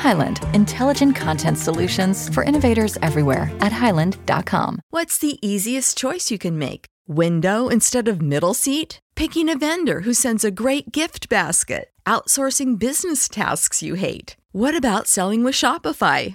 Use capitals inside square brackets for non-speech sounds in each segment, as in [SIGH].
Hyland, intelligent content solutions for innovators everywhere at hyland.com. What's the easiest choice you can make? Window instead of middle seat? Picking a vendor who sends a great gift basket? Outsourcing business tasks you hate? What about selling with Shopify?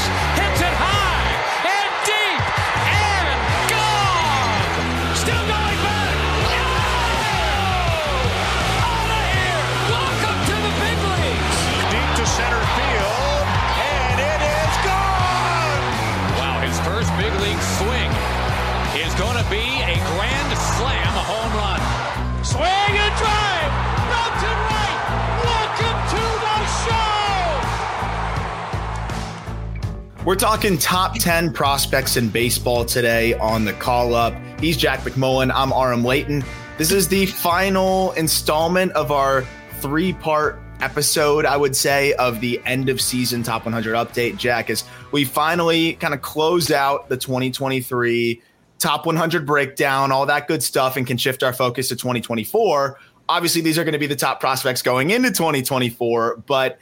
We're talking top 10 prospects in baseball today on the call up. He's Jack McMullen. I'm Aram Leighton. This is the final installment of our three part episode, I would say, of the end of season top 100 update. Jack, as we finally kind of close out the 2023 top 100 breakdown, all that good stuff, and can shift our focus to 2024. Obviously, these are going to be the top prospects going into 2024, but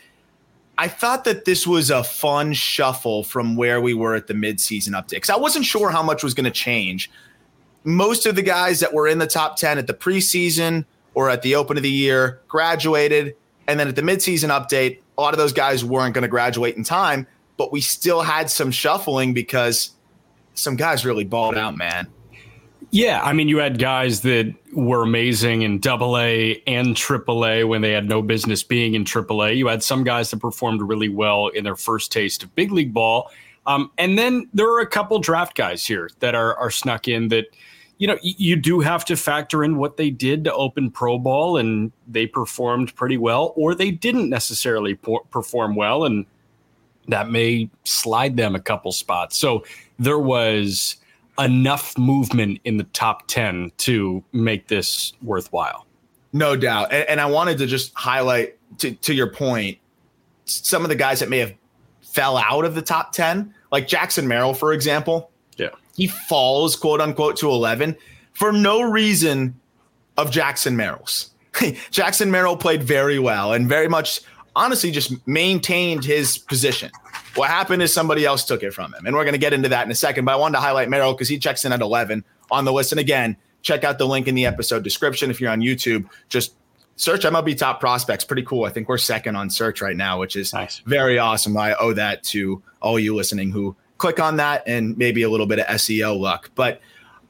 I thought that this was a fun shuffle from where we were at the midseason update because I wasn't sure how much was going to change. Most of the guys that were in the top 10 at the preseason or at the open of the year graduated. And then at the midseason update, a lot of those guys weren't going to graduate in time, but we still had some shuffling because some guys really balled out, man. Yeah, I mean, you had guys that were amazing in Double A and Triple A when they had no business being in Triple A. You had some guys that performed really well in their first taste of big league ball, um, and then there are a couple draft guys here that are are snuck in that. You know, you do have to factor in what they did to open pro ball, and they performed pretty well, or they didn't necessarily perform well, and that may slide them a couple spots. So there was enough movement in the top 10 to make this worthwhile. No doubt. And, and I wanted to just highlight to, to your point, some of the guys that may have fell out of the top 10, like Jackson Merrill, for example. Yeah. He falls, quote unquote, to 11 for no reason of Jackson Merrill's. [LAUGHS] Jackson Merrill played very well and very much, honestly, just maintained his position. What happened is somebody else took it from him. And we're going to get into that in a second. But I wanted to highlight Merrill because he checks in at 11 on the list. And again, check out the link in the episode description if you're on YouTube. Just search MLB top prospects. Pretty cool. I think we're second on search right now, which is Nice. very awesome. I owe that to all you listening who click on that and maybe a little bit of SEO luck. But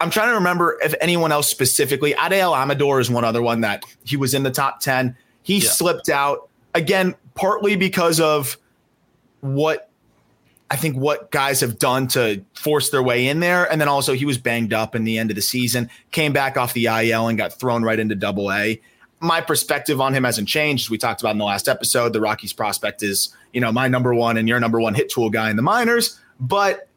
I'm trying to remember if anyone else specifically. Adael Amador is one other one that he was in the top 10. He Yeah. slipped out again, partly because of what I think what guys have done to force their way in there. And then also he was banged up in the end of the season, came back off the IL and got thrown right into double A. My perspective on him hasn't changed. We talked about in the last episode, the Rockies prospect is, you know, my number one and your number one hit tool guy in the minors. But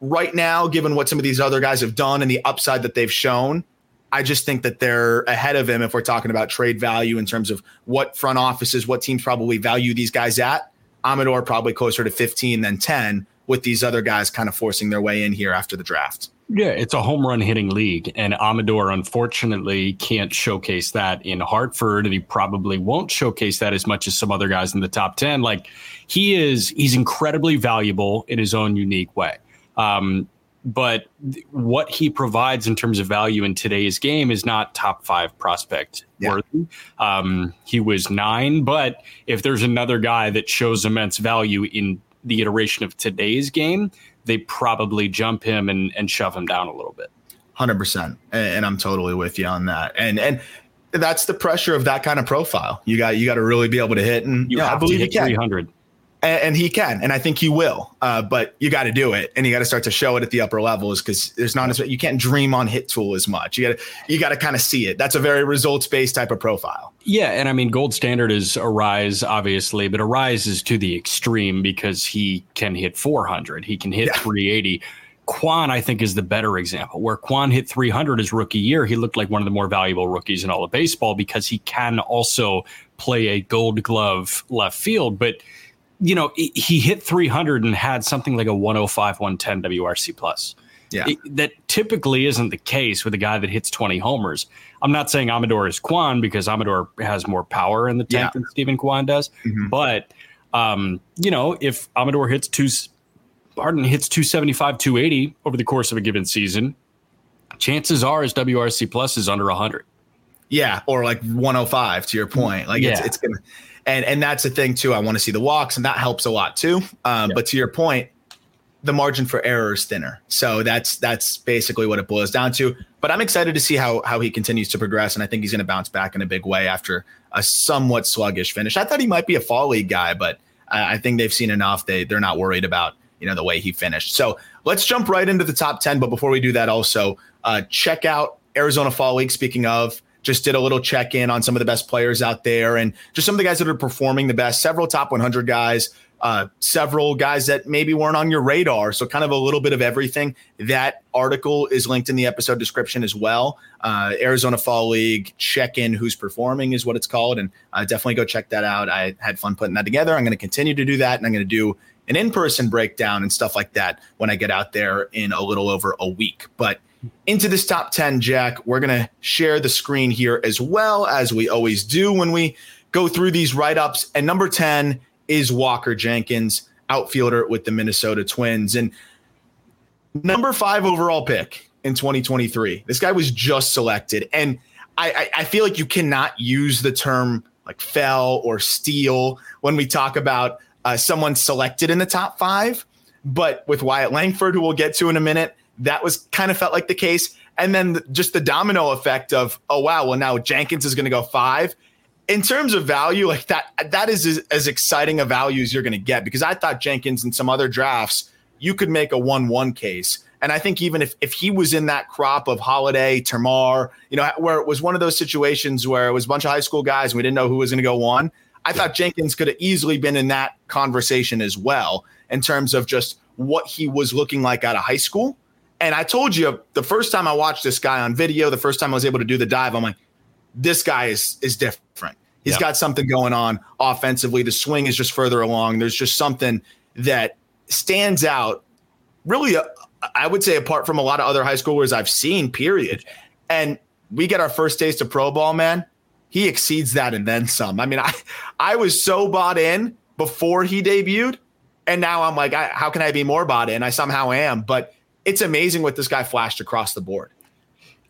right now, given what some of these other guys have done and the upside that they've shown, I just think that they're ahead of him if we're talking about trade value in terms of what front offices, what teams probably value these guys at. Amador probably closer to 15 than 10, with these other guys kind of forcing their way in here after the draft. Yeah, it's a home run hitting league, and Amador unfortunately can't showcase that in Hartford, and he probably won't showcase that as much as some other guys in the top ten. Like he is, he's incredibly valuable in his own unique way. Um, but what he provides in terms of value in today's game is not top five prospect yeah. worthy. Um, he was nine, but if there's another guy that shows immense value in the iteration of today's game, they probably jump him and, and shove him down a little bit. Hundred percent, and I'm totally with you on that. And and that's the pressure of that kind of profile. You got you got to really be able to hit, and you yeah, I believe you can. 300 and, and he can, and I think he will. Uh, but you got to do it, and you got to start to show it at the upper levels because there's not as you can't dream on hit tool as much. You got to you got to kind of see it. That's a very results based type of profile. Yeah, and I mean, gold standard is Arraez, obviously, but Arraez is to the extreme because he can hit 400, he can hit yeah. 380. Kwan, I think, is the better example. Where Kwan hit 300 his rookie year, he looked like one of the more valuable rookies in all of baseball because he can also play a Gold Glove left field, but you know, he hit 300 and had something like a 105, 110 WRC plus. Yeah. It, that typically isn't the case with a guy that hits 20 homers. I'm not saying Amador is Kwan because Amador has more power in the tank yeah. than Steven Kwan does. Mm-hmm. But, um, you know, if Amador hits two, Barton hits 275, 280 over the course of a given season, chances are his WRC plus is under 100. Yeah. Or like 105 to your point. Like yeah. it's, it's going to, and and that's the thing too. I want to see the walks, and that helps a lot too. Um, But to your point, the margin for error is thinner. So that's that's basically what it boils down to. But I'm excited to see how how he continues to progress, and I think he's going to bounce back in a big way after a somewhat sluggish finish. I thought he might be a fall league guy, but I, I think they've seen enough. They they're not worried about you know the way he finished. So let's jump right into the top ten. But before we do that, also uh, check out Arizona Fall League. Speaking of just did a little check in on some of the best players out there and just some of the guys that are performing the best. Several top 100 guys, uh, several guys that maybe weren't on your radar. So, kind of a little bit of everything. That article is linked in the episode description as well. Uh, Arizona Fall League check in who's performing is what it's called. And uh, definitely go check that out. I had fun putting that together. I'm going to continue to do that. And I'm going to do an in person breakdown and stuff like that when I get out there in a little over a week. But into this top 10, Jack. We're going to share the screen here as well as we always do when we go through these write ups. And number 10 is Walker Jenkins, outfielder with the Minnesota Twins. And number five overall pick in 2023. This guy was just selected. And I, I, feel like you cannot use the term like fell or steal when we talk about uh, someone selected in the top five. But with Wyatt Langford, who we'll get to in a minute, that was kind of felt like the case. And then the, just the domino effect of, oh, wow, well, now Jenkins is going to go five. In terms of value, like that, that is as, as exciting a value as you're going to get because I thought Jenkins and some other drafts, you could make a 1 1 case. And I think even if, if he was in that crop of Holliday, Termarr, you know, where it was one of those situations where it was a bunch of high school guys and we didn't know who was going to go one, I thought Jenkins could have easily been in that conversation as well in terms of just what he was looking like out of high school and I told you the first time I watched this guy on video, the first time I was able to do the dive, I'm like, this guy is is different. He's yep. got something going on offensively. The swing is just further along. There's just something that stands out. Really, uh, I would say apart from a lot of other high schoolers I've seen. Period. And we get our first taste of pro ball, man. He exceeds that and then some. I mean, I I was so bought in before he debuted, and now I'm like, I, how can I be more bought in? I somehow am, but it's amazing what this guy flashed across the board.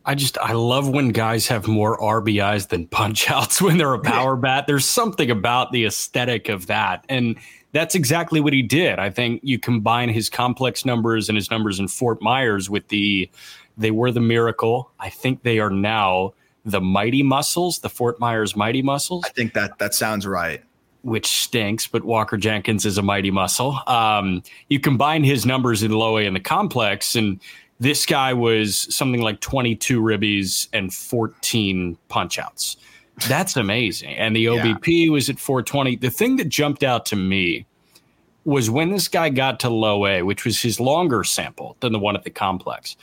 I just I love when guys have more RBIs than punch outs when they're a power bat. There's something about the aesthetic of that. And that's exactly what he did. I think you combine his complex numbers and his numbers in Fort Myers with the they were the miracle. I think they are now the Mighty Mussels, the Fort Myers Mighty Mussels. I think that that sounds right which stinks, but Walker Jenkins is a mighty muscle. Um, you combine his numbers in low A and the complex, and this guy was something like 22 ribbies and 14 punch outs. That's amazing. And the OBP yeah. was at 420. The thing that jumped out to me was when this guy got to low A, which was his longer sample than the one at the complex.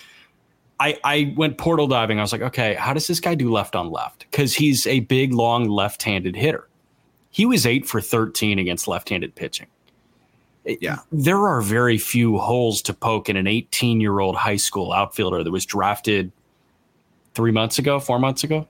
I, I went portal diving. I was like, okay, how does this guy do left on left? Because he's a big, long left handed hitter he was eight for 13 against left handed pitching. Yeah. There are very few holes to poke in an 18 year old high school outfielder that was drafted three months ago, four months ago.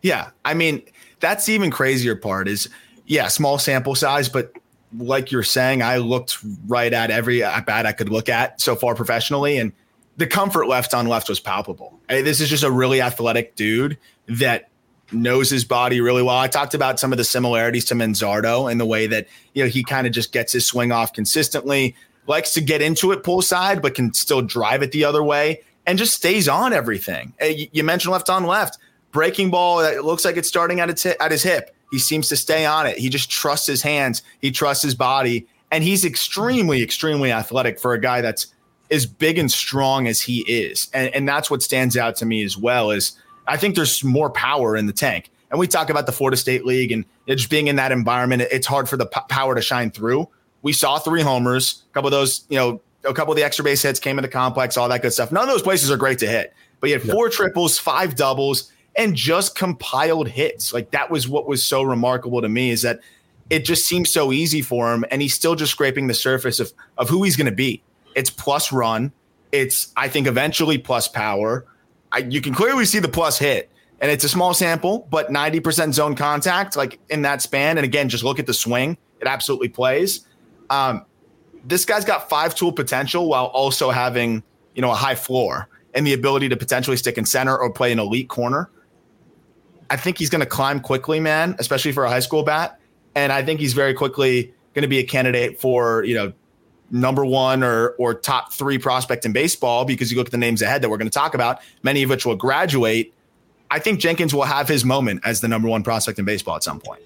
Yeah. I mean, that's the even crazier part is, yeah, small sample size, but like you're saying, I looked right at every at bat I could look at so far professionally, and the comfort left on left was palpable. I mean, this is just a really athletic dude that knows his body really well. I talked about some of the similarities to Manzardo in the way that you know he kind of just gets his swing off consistently, likes to get into it pull side, but can still drive it the other way, and just stays on everything. Eh, you mentioned left on left breaking ball that looks like it's starting at its at his hip. He seems to stay on it. He just trusts his hands. He trusts his body, and he's extremely, extremely athletic for a guy that's as big and strong as he is. And, and that's what stands out to me as well. Is I think there's more power in the tank. And we talk about the Florida State League and just being in that environment. It's hard for the p- power to shine through. We saw three homers, a couple of those, you know, a couple of the extra base hits came in the complex, all that good stuff. None of those places are great to hit, but you had four triples, five doubles, and just compiled hits. Like that was what was so remarkable to me is that it just seems so easy for him, and he's still just scraping the surface of of who he's going to be. It's plus run. It's I think eventually plus power. I, you can clearly see the plus hit, and it's a small sample, but ninety percent zone contact, like in that span. And again, just look at the swing; it absolutely plays. Um, this guy's got five tool potential while also having you know a high floor and the ability to potentially stick in center or play an elite corner. I think he's going to climb quickly, man, especially for a high school bat. And I think he's very quickly going to be a candidate for, you know, number one or or top three prospect in baseball because you look at the names ahead that we're going to talk about, many of which will graduate. I think Jenkins will have his moment as the number one prospect in baseball at some point.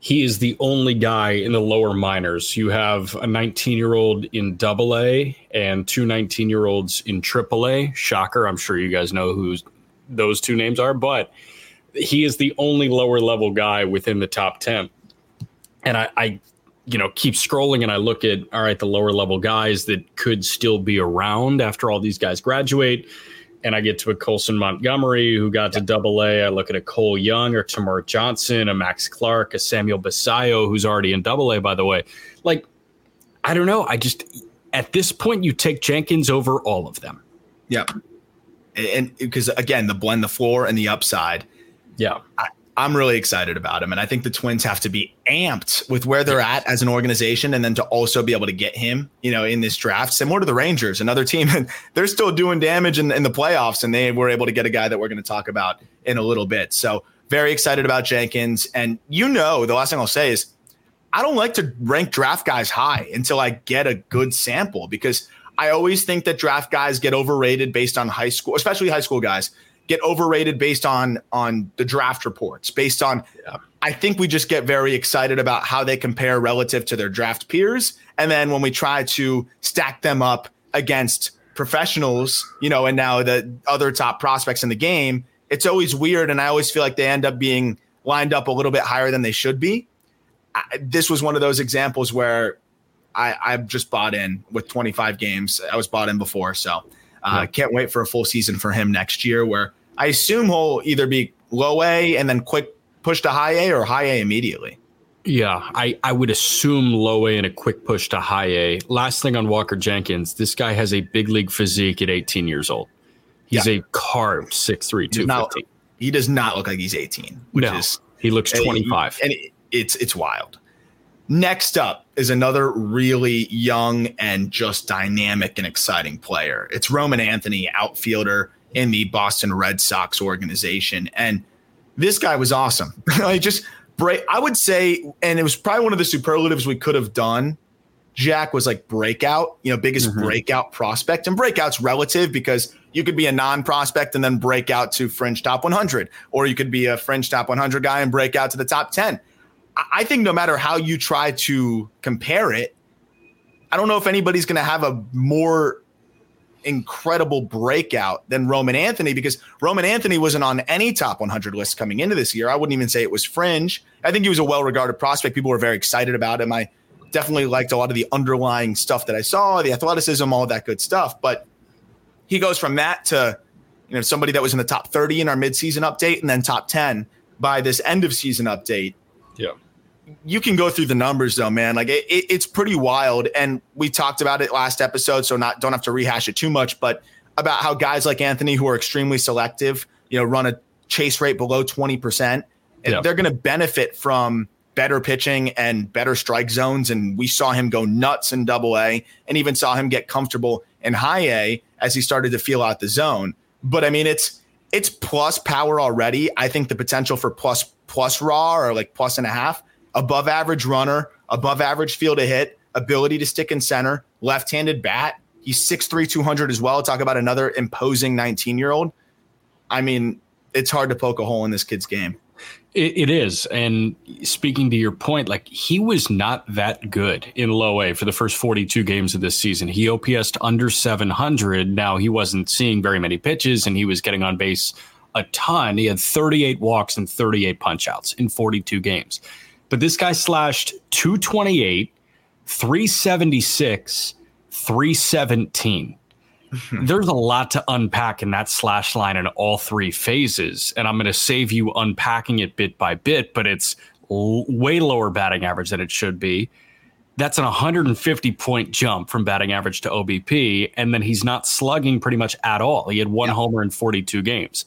He is the only guy in the lower minors. You have a 19 year old in double A and two 19 year olds in triple A. Shocker. I'm sure you guys know who those two names are, but he is the only lower level guy within the top 10. And I, I, you know, keep scrolling and I look at, all right, the lower level guys that could still be around after all these guys graduate. And I get to a Colson Montgomery who got to double A. I look at a Cole Young or Termarr Johnson, a Max Clark, a Samuel Basallo, who's already in double A, by the way. Like, I don't know. I just, at this point, you take Jenkins over all of them. Yep. And because, again, the blend the floor and the upside yeah. I, am really excited about him. And I think the Twins have to be amped with where they're at as an organization and then to also be able to get him, you know, in this draft, similar to the Rangers, another team. And [LAUGHS] they're still doing damage in, in the playoffs. And they were able to get a guy that we're going to talk about in a little bit. So very excited about Jenkins. And you know, the last thing I'll say is I don't like to rank draft guys high until I get a good sample because I always think that draft guys get overrated based on high school, especially high school guys get overrated based on on the draft reports, based on yeah. I think we just get very excited about how they compare relative to their draft peers. And then when we try to stack them up against professionals, you know, and now the other top prospects in the game, it's always weird. And I always feel like they end up being lined up a little bit higher than they should be. I, this was one of those examples where I, I've just bought in with 25 games. I was bought in before. So I uh, can't wait for a full season for him next year where I assume he'll either be low A and then quick push to high A or high A immediately. Yeah, I, I would assume low A and a quick push to high A. Last thing on Walker Jenkins, this guy has a big league physique at 18 years old. He's yeah. a carved 6'3, 215. He does not look like he's 18, which no, is he looks 25. And, and it's it's wild. Next up is another really young and just dynamic and exciting player. It's Roman Anthony, outfielder in the Boston Red Sox organization. And this guy was awesome. [LAUGHS] I just break, I would say, and it was probably one of the superlatives we could have done. Jack was like breakout, you know, biggest mm-hmm. breakout prospect. And breakout's relative because you could be a non prospect and then break out to fringe top 100, or you could be a fringe top 100 guy and break out to the top 10. I think no matter how you try to compare it, I don't know if anybody's going to have a more incredible breakout than Roman Anthony because Roman Anthony wasn't on any top 100 list coming into this year. I wouldn't even say it was fringe. I think he was a well regarded prospect. People were very excited about him. I definitely liked a lot of the underlying stuff that I saw, the athleticism, all that good stuff. But he goes from that to you know somebody that was in the top 30 in our midseason update and then top 10 by this end of season update. Yeah. You can go through the numbers though, man. Like it, it, it's pretty wild. And we talked about it last episode, so not don't have to rehash it too much, but about how guys like Anthony, who are extremely selective, you know, run a chase rate below 20%. Yeah. They're going to benefit from better pitching and better strike zones. And we saw him go nuts in double A and even saw him get comfortable in high A as he started to feel out the zone. But I mean, it's it's plus power already. I think the potential for plus plus raw or like plus and a half, above average runner, above average field to hit, ability to stick in center, left-handed bat. He's 6'3, 200 as well. Talk about another imposing 19 year old. I mean, it's hard to poke a hole in this kid's game. It, it is. And speaking to your point, like he was not that good in low A for the first 42 games of this season. He OPSed under 700. Now he wasn't seeing very many pitches and he was getting on base a ton. He had 38 walks and 38 punchouts in 42 games. But this guy slashed 228, 376, 317. [LAUGHS] There's a lot to unpack in that slash line in all three phases. And I'm going to save you unpacking it bit by bit, but it's l- way lower batting average than it should be. That's an 150 point jump from batting average to OBP. And then he's not slugging pretty much at all. He had one yeah. homer in 42 games.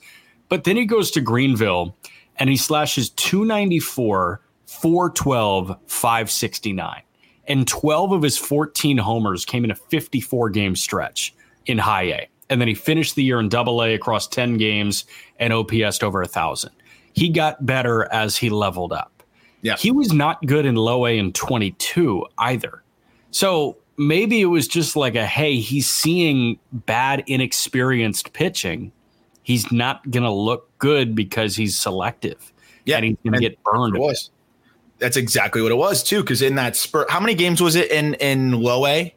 But then he goes to Greenville and he slashes 294, 412, 569. And 12 of his 14 homers came in a 54 game stretch in high A. And then he finished the year in double A across 10 games and OPS over a thousand. He got better as he leveled up. Yeah. He was not good in low A in 22 either. So maybe it was just like a hey, he's seeing bad, inexperienced pitching. He's not going to look good because he's selective. Yeah. And he's going to get burned. That's exactly what it was, too. Because in that spurt, how many games was it in, in low A?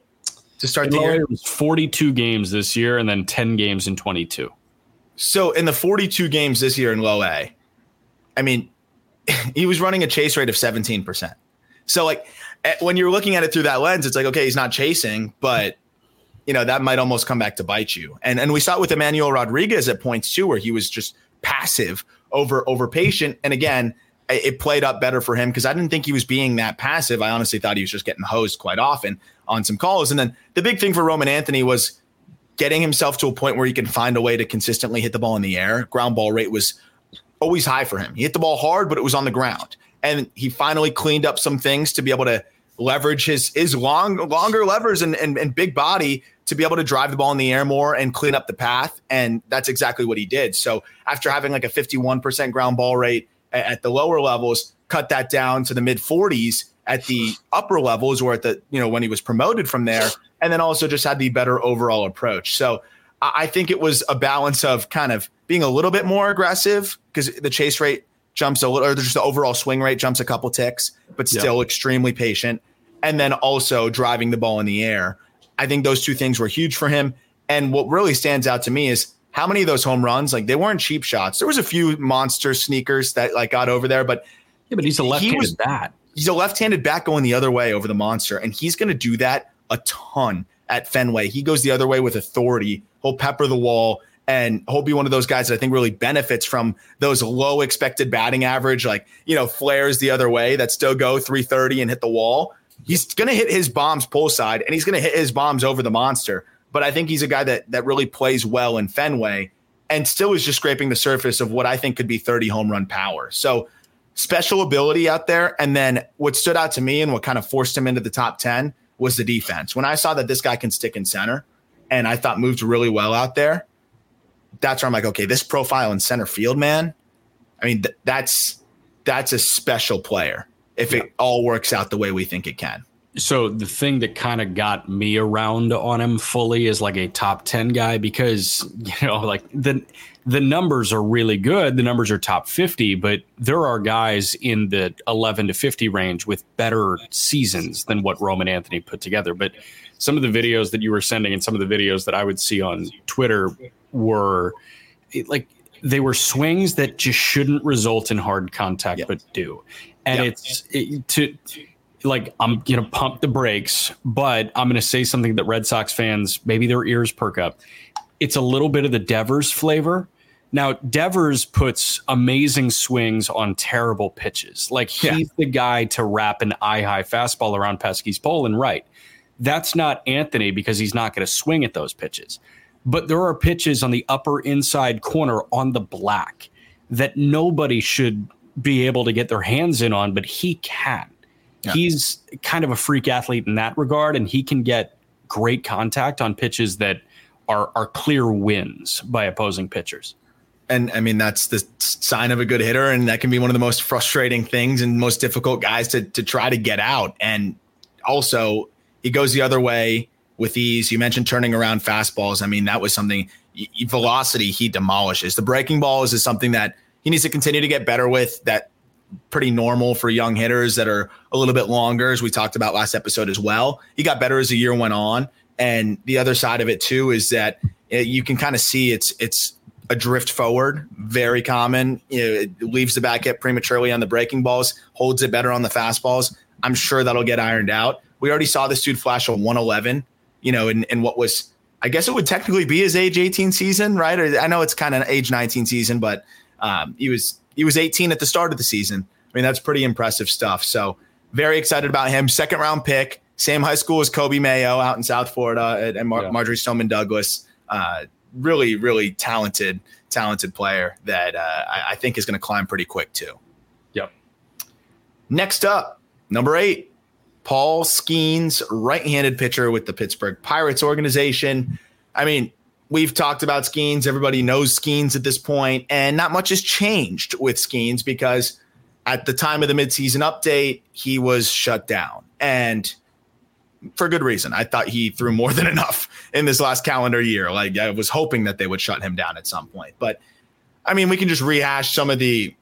to start the year? It was 42 games this year and then 10 games in 22. So in the 42 games this year in low A, I mean, [LAUGHS] he was running a chase rate of 17%. So like eh, when you're looking at it through that lens, it's like, okay, he's not chasing, but you know, that might almost come back to bite you. And and we saw it with Emmanuel Rodriguez at points too, where he was just passive over over patient. And again, it played up better for him because I didn't think he was being that passive. I honestly thought he was just getting hosed quite often on some calls. And then the big thing for Roman Anthony was getting himself to a point where he can find a way to consistently hit the ball in the air. Ground ball rate was always high for him. He hit the ball hard, but it was on the ground. And he finally cleaned up some things to be able to leverage his his long longer levers and, and, and big body to be able to drive the ball in the air more and clean up the path. And that's exactly what he did. So after having like a 51% ground ball rate, at the lower levels, cut that down to the mid 40s at the upper levels or at the, you know, when he was promoted from there. And then also just had the better overall approach. So I think it was a balance of kind of being a little bit more aggressive because the chase rate jumps a little, or just the overall swing rate jumps a couple ticks, but still extremely patient. And then also driving the ball in the air. I think those two things were huge for him. And what really stands out to me is how many of those home runs, like they weren't cheap shots. There was a few monster sneakers that like got over there, but yeah, but he's a left-handed he bat. He's a left-handed bat going the other way over the monster, and he's going to do that a ton at Fenway. He goes the other way with authority. He'll pepper the wall, and he'll be one of those guys that I think really benefits from those low expected batting average, like you know flares the other way that still go 330 and hit the wall. He's going to hit his bombs pull side, and he's going to hit his bombs over the monster but I think he's a guy that that really plays well in Fenway and still is just scraping the surface of what I think could be 30 home run power. So special ability out there. And then what stood out to me and what kind of forced him into the top 10 was the defense. When I saw that this guy can stick in center and I thought moved really well out there, that's where I'm like, okay, this profile in center field, man. I mean, th- that's that's a special player if it all works out the way we think it can so the thing that kind of got me around on him fully is like a top 10 guy because [LAUGHS] you know like the the numbers are really good. The numbers are top 50 but there are guys in the 11 to 50 range with better seasons than what Roman Anthony put together. But some of the videos that you were sending and some of the videos that I would see on Twitter were eh, like they were swings that just shouldn't result in hard contact but do. And it's it, to like I'm gonna pump the brakes, but I'm gonna say something that Red Sox fans maybe their ears perk up. It's a little bit of the Devers flavor. Now, Devers puts amazing swings on terrible pitches. Like he's yeah. the guy to wrap an eye high fastball around Pesky's pole and right. That's not Anthony because he's not going to swing at those pitches. But there are pitches on the upper inside corner on the black that nobody should be able to get their hands in on, but he can. Yeah. He's kind of a freak athlete in that regard, and he can get great contact on pitches that are are clear wins by opposing pitchers. And I mean that's the sign of a good hitter, and that can be one of the most frustrating things and most difficult guys to to try to get out. And also, he goes the other way with ease. You mentioned turning around fastballs. I mean, that was something velocity he demolishes. The breaking balls is something that he needs to continue to get better with. That pretty normal for young hitters that are a little bit longer, as we talked about last episode as well. He got better as the year went on. And the other side of it too is that you can kind of see it's it's a drift forward, very common. You know, it leaves the back hit prematurely on the breaking balls, holds it better on the fastballs. I'm sure that'll get ironed out. We already saw this dude flash a 111, you know, in, in what was, I guess it would technically be his age 18 season, right? Or I know it's kind of age 19 season, but um, he was he was 18 at the start of the season. I mean, that's pretty impressive stuff. So very excited about him. Second round pick, same high school as Coby Mayo out in South Florida and Mar- yeah. Marjory Stoneman Douglas. Uh, really, really talented, talented player that uh, I, I think is going to climb pretty quick too. Yep. Next up, number eight, Paul Skenes, right-handed pitcher with the Pittsburgh Pirates organization. I mean, we've talked about Skenes. Everybody knows Skenes at this point, and not much has changed with Skenes because at the time of the midseason update, he was shut down. And for good reason. I thought he threw more [LAUGHS] than enough in this last calendar year. Like I was hoping that they would shut him down at some point. But I mean, we can just rehash some of the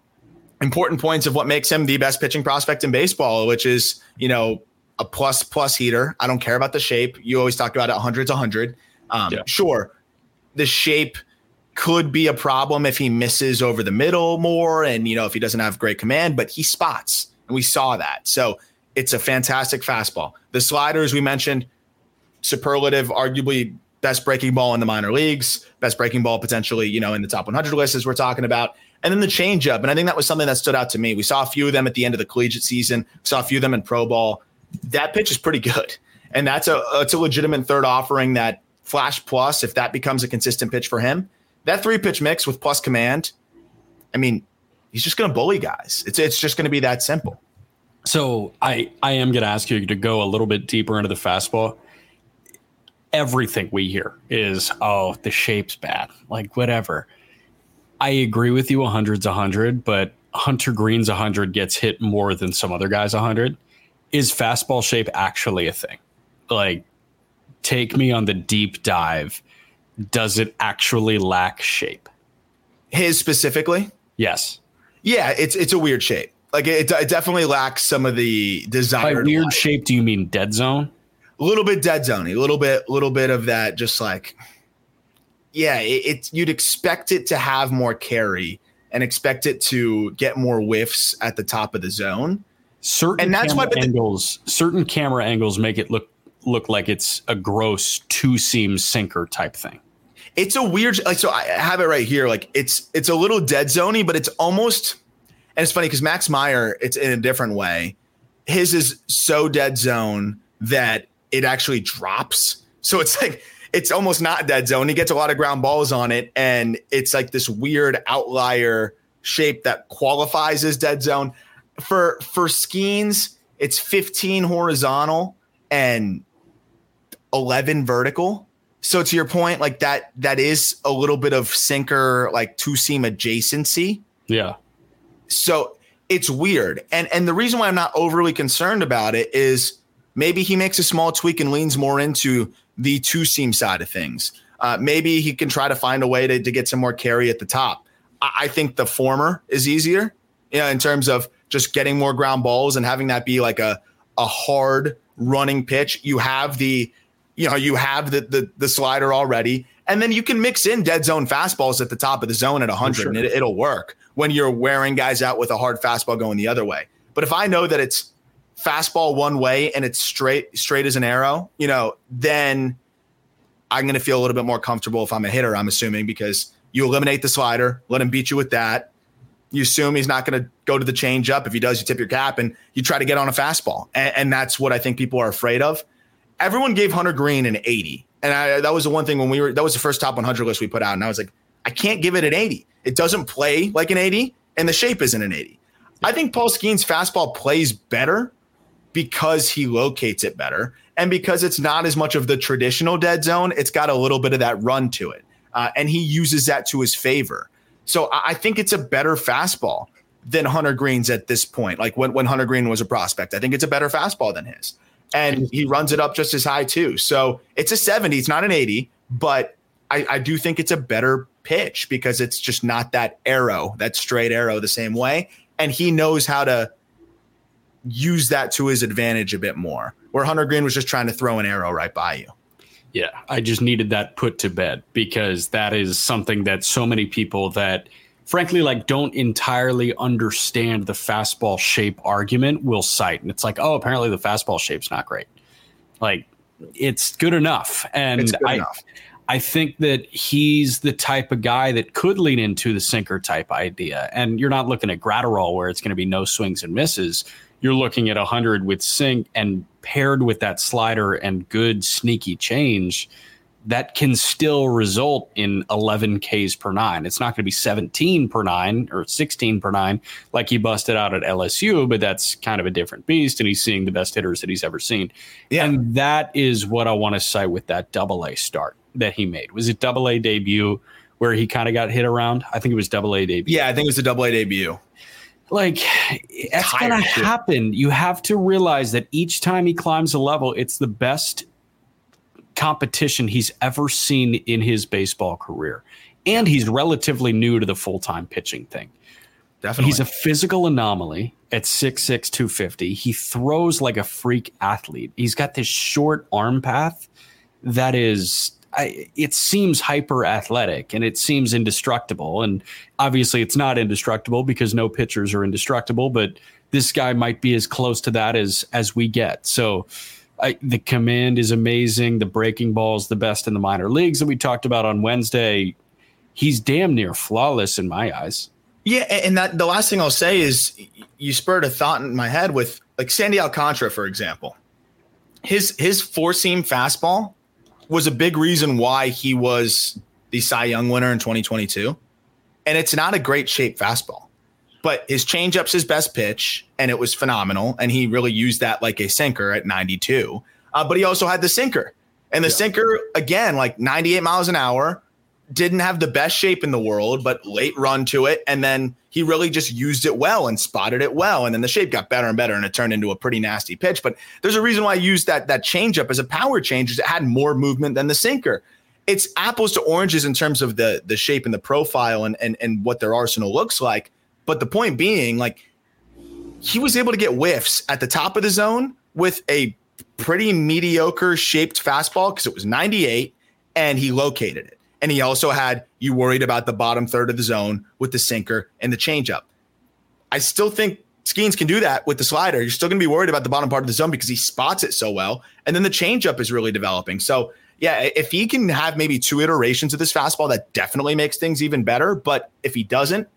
important points of what makes him the best pitching prospect in baseball, which is, you know, a plus plus heater. I don't care about the shape. You always talk about it 100's 100. Um, yeah. Sure, the shape could be a problem if he misses over the middle more and, you know, if he doesn't have great command, but he spots. And we saw that. So it's a fantastic fastball. The slider, as we mentioned, superlative, arguably best breaking ball in the minor leagues, best breaking ball potentially, you know, in the top 100 list as we're talking about. And then the changeup. And I think that was something that stood out to me. We saw a few of them at the end of the collegiate season, saw a few of them in pro ball. That pitch is pretty good. And that's a it's a legitimate third offering that Flash Plus, if that becomes a consistent pitch for him, that three pitch mix with plus command, I mean, he's just going to bully guys. It's it's just going to be that simple. So I I am going to ask you to go a little bit deeper into the fastball. Everything we hear is oh the shape's bad, like whatever. I agree with you, a hundred's a hundred, but Hunter Greene's a hundred gets hit more than some other guys a hundred. Is fastball shape actually a thing? Like, take me on the deep dive. Does it actually lack shape? His specifically? Yes. Yeah, it's it's a weird shape. Like it, it definitely lacks some of the desired. By weird life. shape, do you mean dead zone? A little bit dead zoney, a little bit, little bit of that. Just like, yeah, it, it you'd expect it to have more carry and expect it to get more whiffs at the top of the zone. Certain and that's why angles, certain camera angles make it look look like it's a gross two seam sinker type thing. It's a weird like so I have it right here. Like it's it's a little dead zoney, but it's almost and it's funny because Max Meyer, it's in a different way. His is so dead zone that it actually drops. So it's like it's almost not dead zone. He gets a lot of ground balls on it, and it's like this weird outlier shape that qualifies as dead zone. For for Skenes, it's 15 horizontal and 11 vertical. So to your point, like that that is a little bit of sinker, like two seam adjacency. Yeah. So it's weird. And and the reason why I'm not overly concerned about it is maybe he makes a small tweak and leans more into the two seam side of things. Uh, maybe he can try to find a way to, to get some more carry at the top. I, I think the former is easier, you know, in terms of just getting more ground balls and having that be like a a hard running pitch. You have the, you know, you have the the, the slider already, and then you can mix in dead zone fastballs at the top of the zone at 100, sure. and it, it'll work when you're wearing guys out with a hard fastball going the other way. But if I know that it's fastball one way and it's straight straight as an arrow, you know, then I'm going to feel a little bit more comfortable if I'm a hitter. I'm assuming because You eliminate the slider, let him beat you with that. You assume he's not going to go to the changeup. If he does, you tip your cap and you try to get on a fastball. And, and that's what I think people are afraid of. Everyone gave Hunter Greene an 80. And I, that was the one thing when we were, that was the first top 100 list we put out. And I was like, I can't give it an 80. It doesn't play like an 80, and the shape isn't an 80. I think Paul Skenes' fastball plays better because he locates it better and because it's not as much of the traditional dead zone. It's got a little bit of that run to it, uh, and he uses that to his favor. So I think it's a better fastball than Hunter Greene's at this point. Like when, when Hunter Greene was a prospect, I think it's a better fastball than his. And he runs it up just as high too. So it's a 70. It's not an 80, but I, I do think it's a better pitch because it's just not that arrow, that straight arrow the same way. And he knows how to use that to his advantage a bit more. Where Hunter Greene was just trying to throw an arrow right by you. Yeah, I just needed that put to bed because that is something that so many people that frankly like don't entirely understand the fastball shape argument will cite. And it's like, "Oh, apparently the fastball shape's not great." Like it's good enough. And good I enough. I think that he's the type of guy that could lean into the sinker type idea. And you're not looking at Graterol where it's going to be no swings and misses. You're looking at 100 with sink and paired with that slider and good sneaky change that can still result in 11 Ks per nine. It's not going to be 17 per nine or 16 per nine like he busted out at LSU, but that's kind of a different beast. And he's seeing the best hitters that he's ever seen. Yeah. And that is what I want to cite with that double A start that he made. Was it double A debut where he kind of got hit around? I think it was double A debut. Yeah, I think it was a double A debut. Like that's gonna happen. You have to realize that each time he climbs a level, it's the best competition he's ever seen in his baseball career. And he's relatively new to the full time pitching thing. Definitely. He's a physical anomaly at 6'6, 250. He throws like a freak athlete. He's got this short arm path that is I, it seems hyper athletic and it seems indestructible. And obviously, it's not indestructible because no pitchers are indestructible. But this guy might be as close to that as as we get. So. I, the command is amazing. The breaking ball is the best in the minor leagues that we talked about on Wednesday. He's damn near flawless in my eyes. Yeah, and that the last thing I'll say is you spurred a thought in my head with like Sandy Alcantara, for example. His his four seam fastball was a big reason why he was the Cy Young winner in 2022. And it's not a great shape fastball, but his changeup's his best pitch, and it was phenomenal. And he really used that like a sinker at 92. Uh, but he also had the sinker, and the yeah. sinker again, like 98 miles an hour, didn't have the best shape in the world, but late run to it. And then he really just used it well and spotted it well. And then the shape got better and better and it turned into a pretty nasty pitch. But there's a reason why I used that, that changeup as a power change. is It had more movement than the sinker. It's apples to oranges in terms of the the shape and the profile and, and, and what their arsenal looks like. But the point being, like, he was able to get whiffs at the top of the zone with a pretty mediocre shaped fastball because it was 98 and he located it. And he also had you worried about the bottom third of the zone with the sinker and the changeup. I still think Skenes can do that with the slider. You're still going to be worried about the bottom part of the zone because he spots it so well. And then the changeup is really developing. So, yeah, if he can have maybe two iterations of this fastball, that definitely makes things even better. But if he doesn't,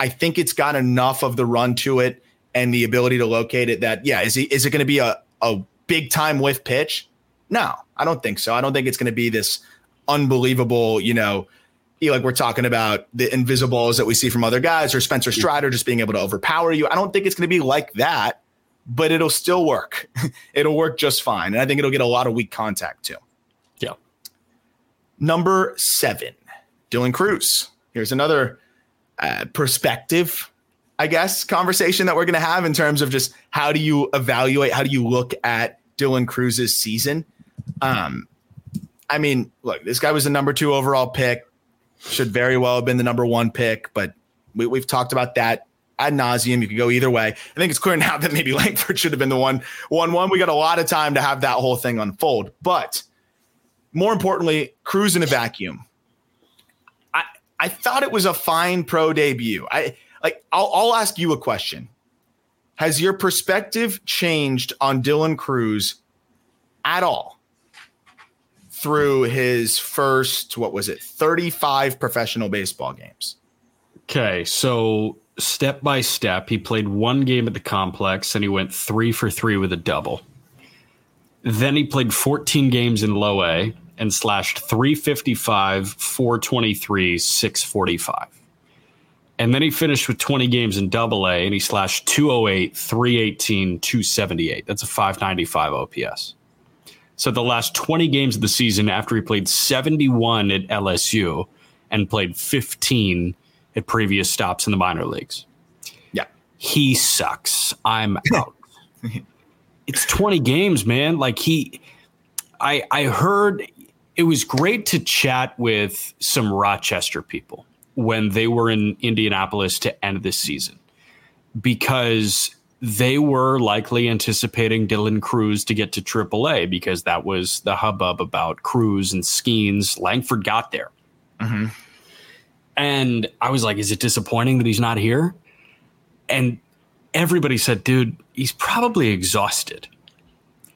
I think it's got enough of the run to it and the ability to locate it that, yeah, is, he, is it going to be a, a big time whiff pitch? No, I don't think so. I don't think it's going to be this unbelievable, you know, like we're talking about the invisibles that we see from other guys or Spencer mm-hmm. Strider just being able to overpower you. I don't think it's going to be like that, but it'll still work. [LAUGHS] it'll work just fine. And I think it'll get a lot of weak contact too. Yeah. Number seven, Dylan Crews. Here's another uh, perspective, I guess, conversation that we're going to have in terms of just how do you evaluate, how do you look at Dylan Crews's season? Um, I mean, look, this guy was the number two overall pick. Should very well have been the number one pick, but we, have talked about that ad nauseum. You could go either way. I think it's clear [LAUGHS] now that maybe Langford should have been the one one one. We got a lot of time to have that whole thing unfold. But more importantly, Crews in a vacuum. I thought it was a fine pro debut. I like I'll, I'll ask you a question. Has your perspective changed on Dylan Crews at all? through his first, what was it, 35 professional baseball games. Okay, so step by step, he played one game at the complex and he went three for three with a double. Then he played 14 games in low A and slashed 355, 423, 645. And then he finished with 20 games in double A and he slashed 208, 318, 278. That's a 595 OPS. So the last 20 games of the season after he played 71 at LSU and played 15 at previous stops in the minor leagues. Yeah. He sucks. I'm [LAUGHS] out. it's 20 games, man. Like he I I heard it was great to chat with some Rochester people when they were in Indianapolis to end this season because they were likely anticipating Dylan Crews to get to AAA because that was the hubbub about Cruz and Skenes. Langford got there. Mm-hmm. And I was like, is it disappointing that he's not here? And everybody said, dude, he's probably exhausted.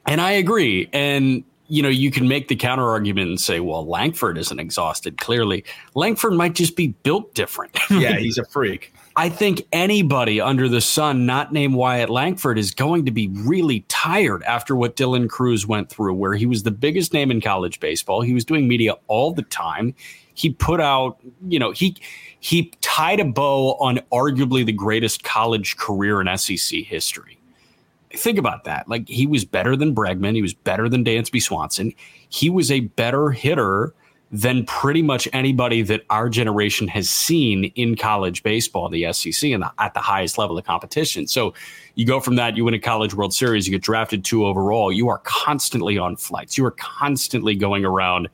And I agree. And you know, you can make the counter argument and say, well, Langford isn't exhausted. Clearly, Langford might just be built different. [LAUGHS] yeah, he's a freak. I think anybody under the sun not named Wyatt Langford is going to be really tired after what Dylan Crews went through, where he was the biggest name in college baseball. He was doing media all the time. He put out, you know, he he tied a bow on arguably the greatest college career in SEC history think about that. Like he was better than Bregman. He was better than Dansby Swanson. He was a better hitter than pretty much anybody that our generation has seen in college baseball, the SEC, and at the highest level of competition. So you go from that, you win a college World Series, you get drafted two overall. You are constantly on flights. You are constantly going around.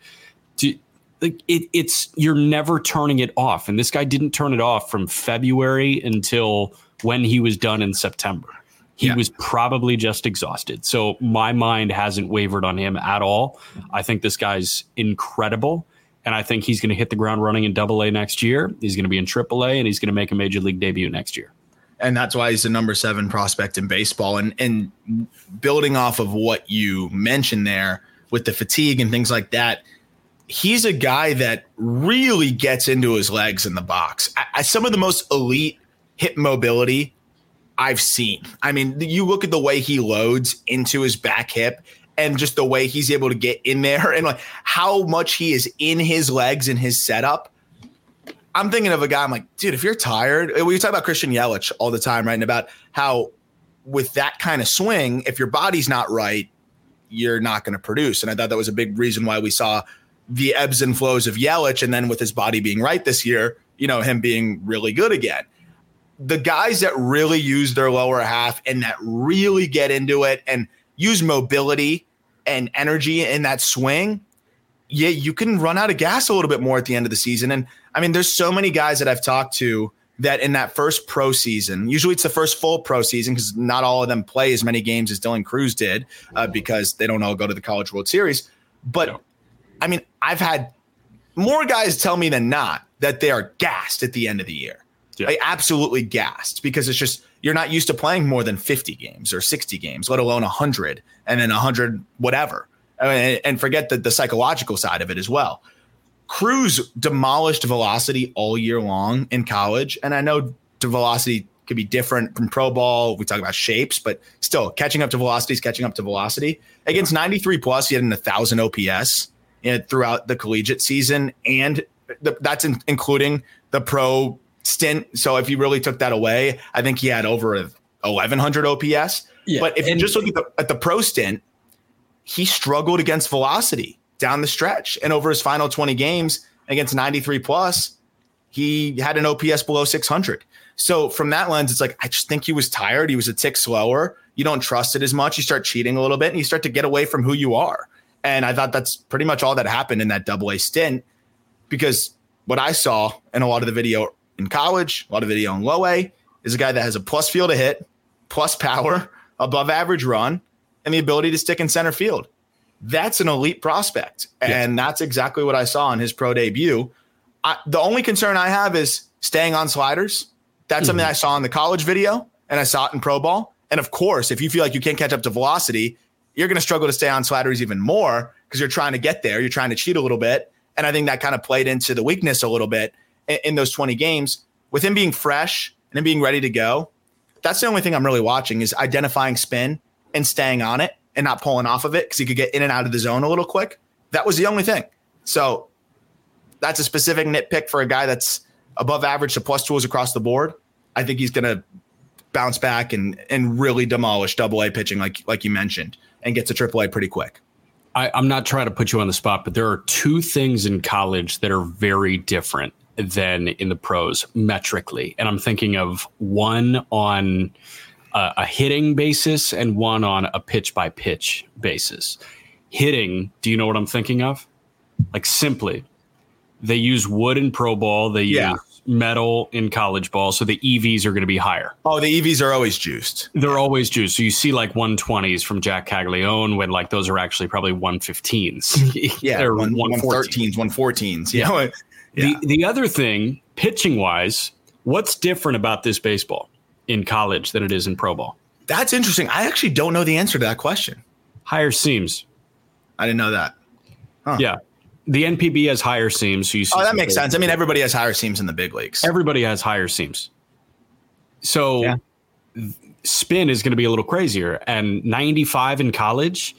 To, like it, it's you're never turning it off, and this guy didn't turn it off from February until when he was done in September. He yeah. was probably just exhausted. So my mind hasn't wavered on him at all. I think this guy's incredible. And I think he's going to hit the ground running in double A next year. He's going to be in triple A and he's going to make a major league debut next year. And that's why he's the number seven prospect in baseball. And and building off of what you mentioned there with the fatigue and things like that, he's a guy that really gets into his legs in the box. I, I, some of the most elite hip mobility I've seen. I mean, you look at the way he loads into his back hip and just the way he's able to get in there [LAUGHS] and like how much he is in his legs and his setup. I'm thinking of a guy. I'm like, dude, if you're tired, we talk about Christian Yelich all the time, right? And about how with that kind of swing, if your body's not right, you're not going to produce. And I thought that was a big reason why we saw the ebbs and flows of Yelich, and then with his body being right this year, you know, him being really good again the guys that really use their lower half and that really get into it and use mobility and energy in that swing, yeah, you can run out of gas a little bit more at the end of the season. And I mean, there's so many guys that I've talked to that in that first pro season, usually it's the first full pro season because not all of them play as many games as Dylan Crews did uh, because they don't all go to the College World Series. But I mean, I've had more guys tell me than not that they are gassed at the end of the year yeah. absolutely gassed because it's just you're not used to playing more than 50 games or 60 games, let alone 100 and then 100 whatever. and, forget the, the psychological side of it as well. Crews demolished velocity all year long in college, and I know the velocity could be different from pro ball. We talk about shapes, but still catching up to velocity is catching up to velocity. Against 93 plus, he had an 1,000 OPS throughout the collegiate season, and the, that's in, including the pro stint. So if you really took that away, I think he had over 1100 OPS. Yeah, but if you just look at the, at the pro stint, he struggled against velocity down the stretch. And over his final 20 games against 93 plus, he had an OPS below 600. So from that lens, it's like, I just think he was tired. He was a tick slower. You don't trust it as much. You start cheating a little bit and you start to get away from who you are. And I thought that's pretty much all that happened in that double A stint because what I saw in a lot of the video in college, a lot of video in low A, is a guy that has a plus field to hit, plus power, [LAUGHS] above average run, and the ability to stick in center field. That's an elite prospect. And yes. that's exactly what I saw in his pro debut. I, the only concern I have is staying on sliders. That's mm-hmm. something I saw in the college video and I saw it in pro ball. And of course, if you feel like you can't catch up to velocity, you're going to struggle to stay on sliders even more. because you're trying to get there, you're trying to cheat a little bit, and I think that kind of played into the weakness a little bit in, those 20 games. With him being fresh and him being ready to go, that's the only thing I'm really watching is identifying spin and staying on it and not pulling off of it because he could get in and out of the zone a little quick. That was the only thing. So that's a specific nitpick for a guy that's above average to plus tools across the board. I think he's going to bounce back and and really demolish double A pitching like like you mentioned and get to triple A pretty quick. I, I'm not trying to put you on the spot, but there are two things in college that are very different than in the pros metrically. And I'm thinking of one on a, a hitting basis and one on a pitch by pitch basis. Hitting, do you know what I'm thinking of? Like simply, they use wood in pro ball, they Yeah. use metal in college ball, so the EVs are going to be higher. Oh, the EVs are always juiced. They're always juiced. So you see like 120s from Jac Caglianone when like those are actually probably 115s. [LAUGHS] Yeah, [LAUGHS] They're one, 114s. 113s, 114s. You know, The the other thing, pitching wise, what's different about this baseball in college than it is in pro ball? that's interesting. I actually don't know the answer to that question. Higher seams. I didn't know that. Yeah. The NPB has higher seams. So you see Oh, that makes sense. I mean, everybody has higher seams in the big leagues. everybody has higher seams. So Yeah. spin is going to be a little crazier. And 95 in college,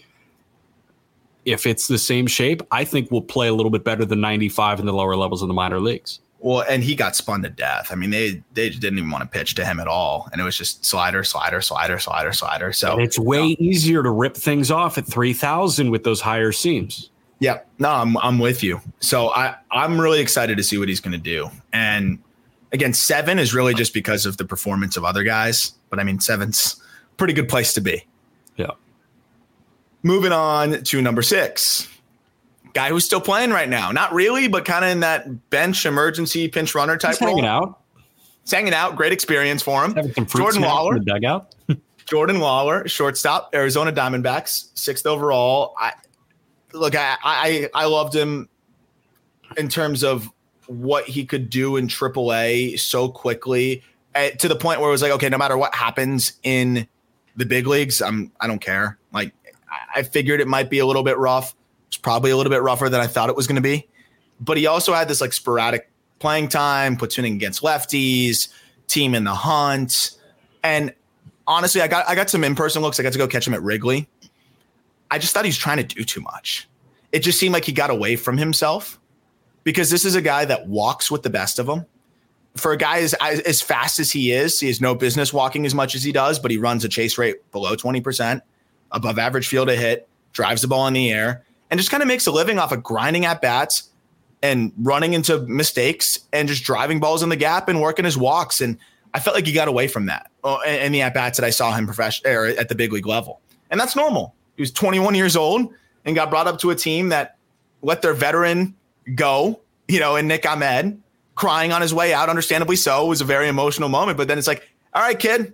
if it's the same shape, I think we'll play a little bit better than 95 in the lower levels of the minor leagues. Well, and he got spun to death. I mean, they they didn't even want to pitch to him at all, and it was just slider, slider, slider, slider, slider. So And it's way easier to rip things off at 3,000 with those higher seams. Yeah, no, I'm I'm with you. So I I'm really excited to see what he's going to do. And again, seven is really just because of the performance of other guys. But I mean, seven's pretty good place to be. Yeah. Moving on to number six, guy who's still playing right now. Not really, but kind of in that bench emergency pinch runner type hanging role. out, He's hanging out. Great experience for him. having some fruit Jordan Lawlar. dugout. [LAUGHS] Jordan Lawlar, shortstop, Arizona Diamondbacks, sixth overall. I look, I I, I loved him in terms of what he could do in AAA so quickly eh, to the point where it was like, okay, no matter what happens in the big leagues, I'm I don't care. I- figured it might be a little bit rough. It's probably a little bit rougher than I thought it was going to be, but he also had this like sporadic playing time, platooning against lefties, team in the hunt, and honestly, I got I got some in person looks. I got to go catch him at Wrigley. I just thought he was trying to do too much. It just seemed like he got away from himself because this is a guy that walks with the best of them. For a guy as as fast as he is, he has no business walking as much as he does, but he runs a chase rate below 20%, above average field to hit, drives the ball in the air, and just kind of makes a living off of grinding at bats and running into mistakes and just driving balls in the gap and working his walks. And I felt like he got away from that uh, in the at bats that I saw him professional at the big league level, and that's normal. He was 21 years old and got brought up to a team that let their veteran go, you know, and Nick Ahmed crying on his way out, understandably so. Was a very emotional moment, but then it's like, all right, kid,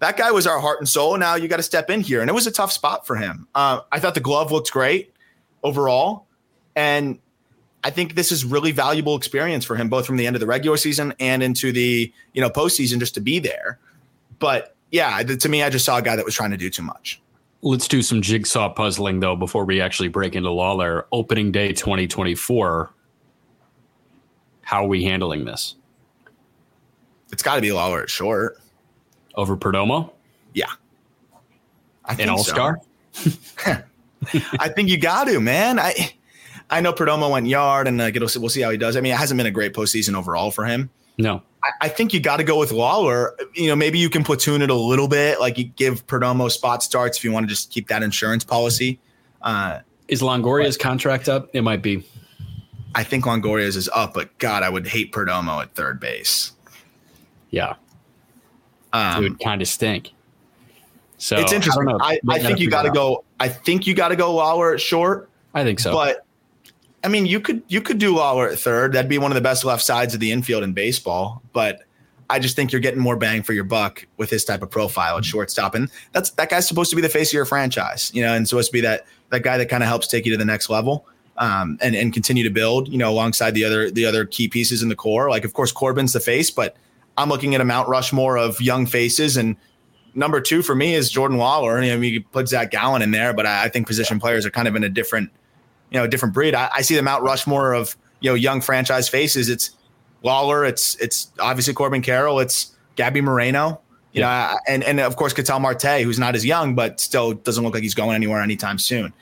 that guy was our heart and soul. Now you got to step in here, and it was a tough spot for him. Uh, I thought the glove looked great overall, and I think this is really valuable experience for him, both from the end of the regular season and into the you know postseason, just to be there. But yeah, to me, I just saw a guy that was trying to do too much. Let's do some jigsaw puzzling though before we actually break into Lawlar. Opening day 2024. How are we handling this? It's got to be Lawlar at short. Over Perdomo Yeah, I and All so. Star? [LAUGHS] I think you got to, man. I I know Perdomo went yard, and it'll, we'll see how he does. I mean, it hasn't been a great postseason overall for him. No. I, I think you got to go with Lawlar. You know, maybe you can platoon it a little bit, like you give Perdomo spot starts if you want to just keep that insurance policy. Uh, Is Longoria's contract up? It might be. I think Longoria's is up, but God, I would hate Perdomo at third base. Yeah. Um, it would kind of stink. So it's interesting. I. I, I, think you got to go. I think you got to go Lawlar at short, I think so. but I mean, you could you could do Lawlar at third. That'd be one of the best left sides of the infield in baseball. But I just think you're getting more bang for your buck with his type of profile at shortstop, and that's that guy's supposed to be the face of your franchise, you know, and supposed to be that that guy that kind of helps take you to the next level. Um, and and continue to build, you know, alongside the other the other key pieces in the core. Like, of course, Corbin's the face, but I'm looking at a Mount Rushmore of young faces, and number two for me is Jordan Lawlar. I mean, you could put Zach Gallen in there, but I, I think position players are kind of in a different you know different breed. I, I see the Mount Rushmore of you know young franchise faces. It's Lawlar. It's it's obviously Corbin Carroll. It's Gabby Moreno. You yeah. know, and and of course Ketel Marte, who's not as young, but still doesn't look like he's going anywhere anytime soon.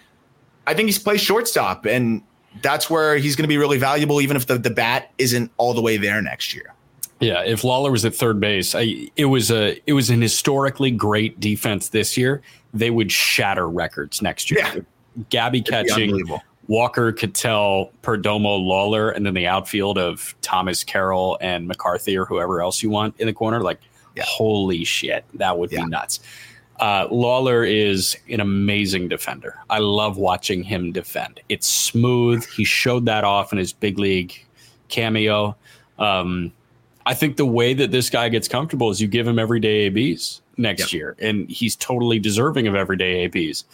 I think he's plays shortstop, and that's where he's going to be really valuable, even if the, the bat isn't all the way there next year. Yeah, if Lawlar was at third base, I, it was a it was an historically great defense this year. They would shatter records next year. Yeah. Gabby catching, Walker, Ketel, Perdomo, Lawlar, and then the outfield of Thomas Carroll and McCarthy or whoever else you want in the corner. Like, yeah. holy shit, that would yeah. be nuts. Uh, Lawlar is an amazing defender. I love watching him defend. It's smooth. He showed that off in his big league cameo. Um, I think the way that this guy gets comfortable is you give him everyday ABs next yep. year, and he's totally deserving of everyday ABs.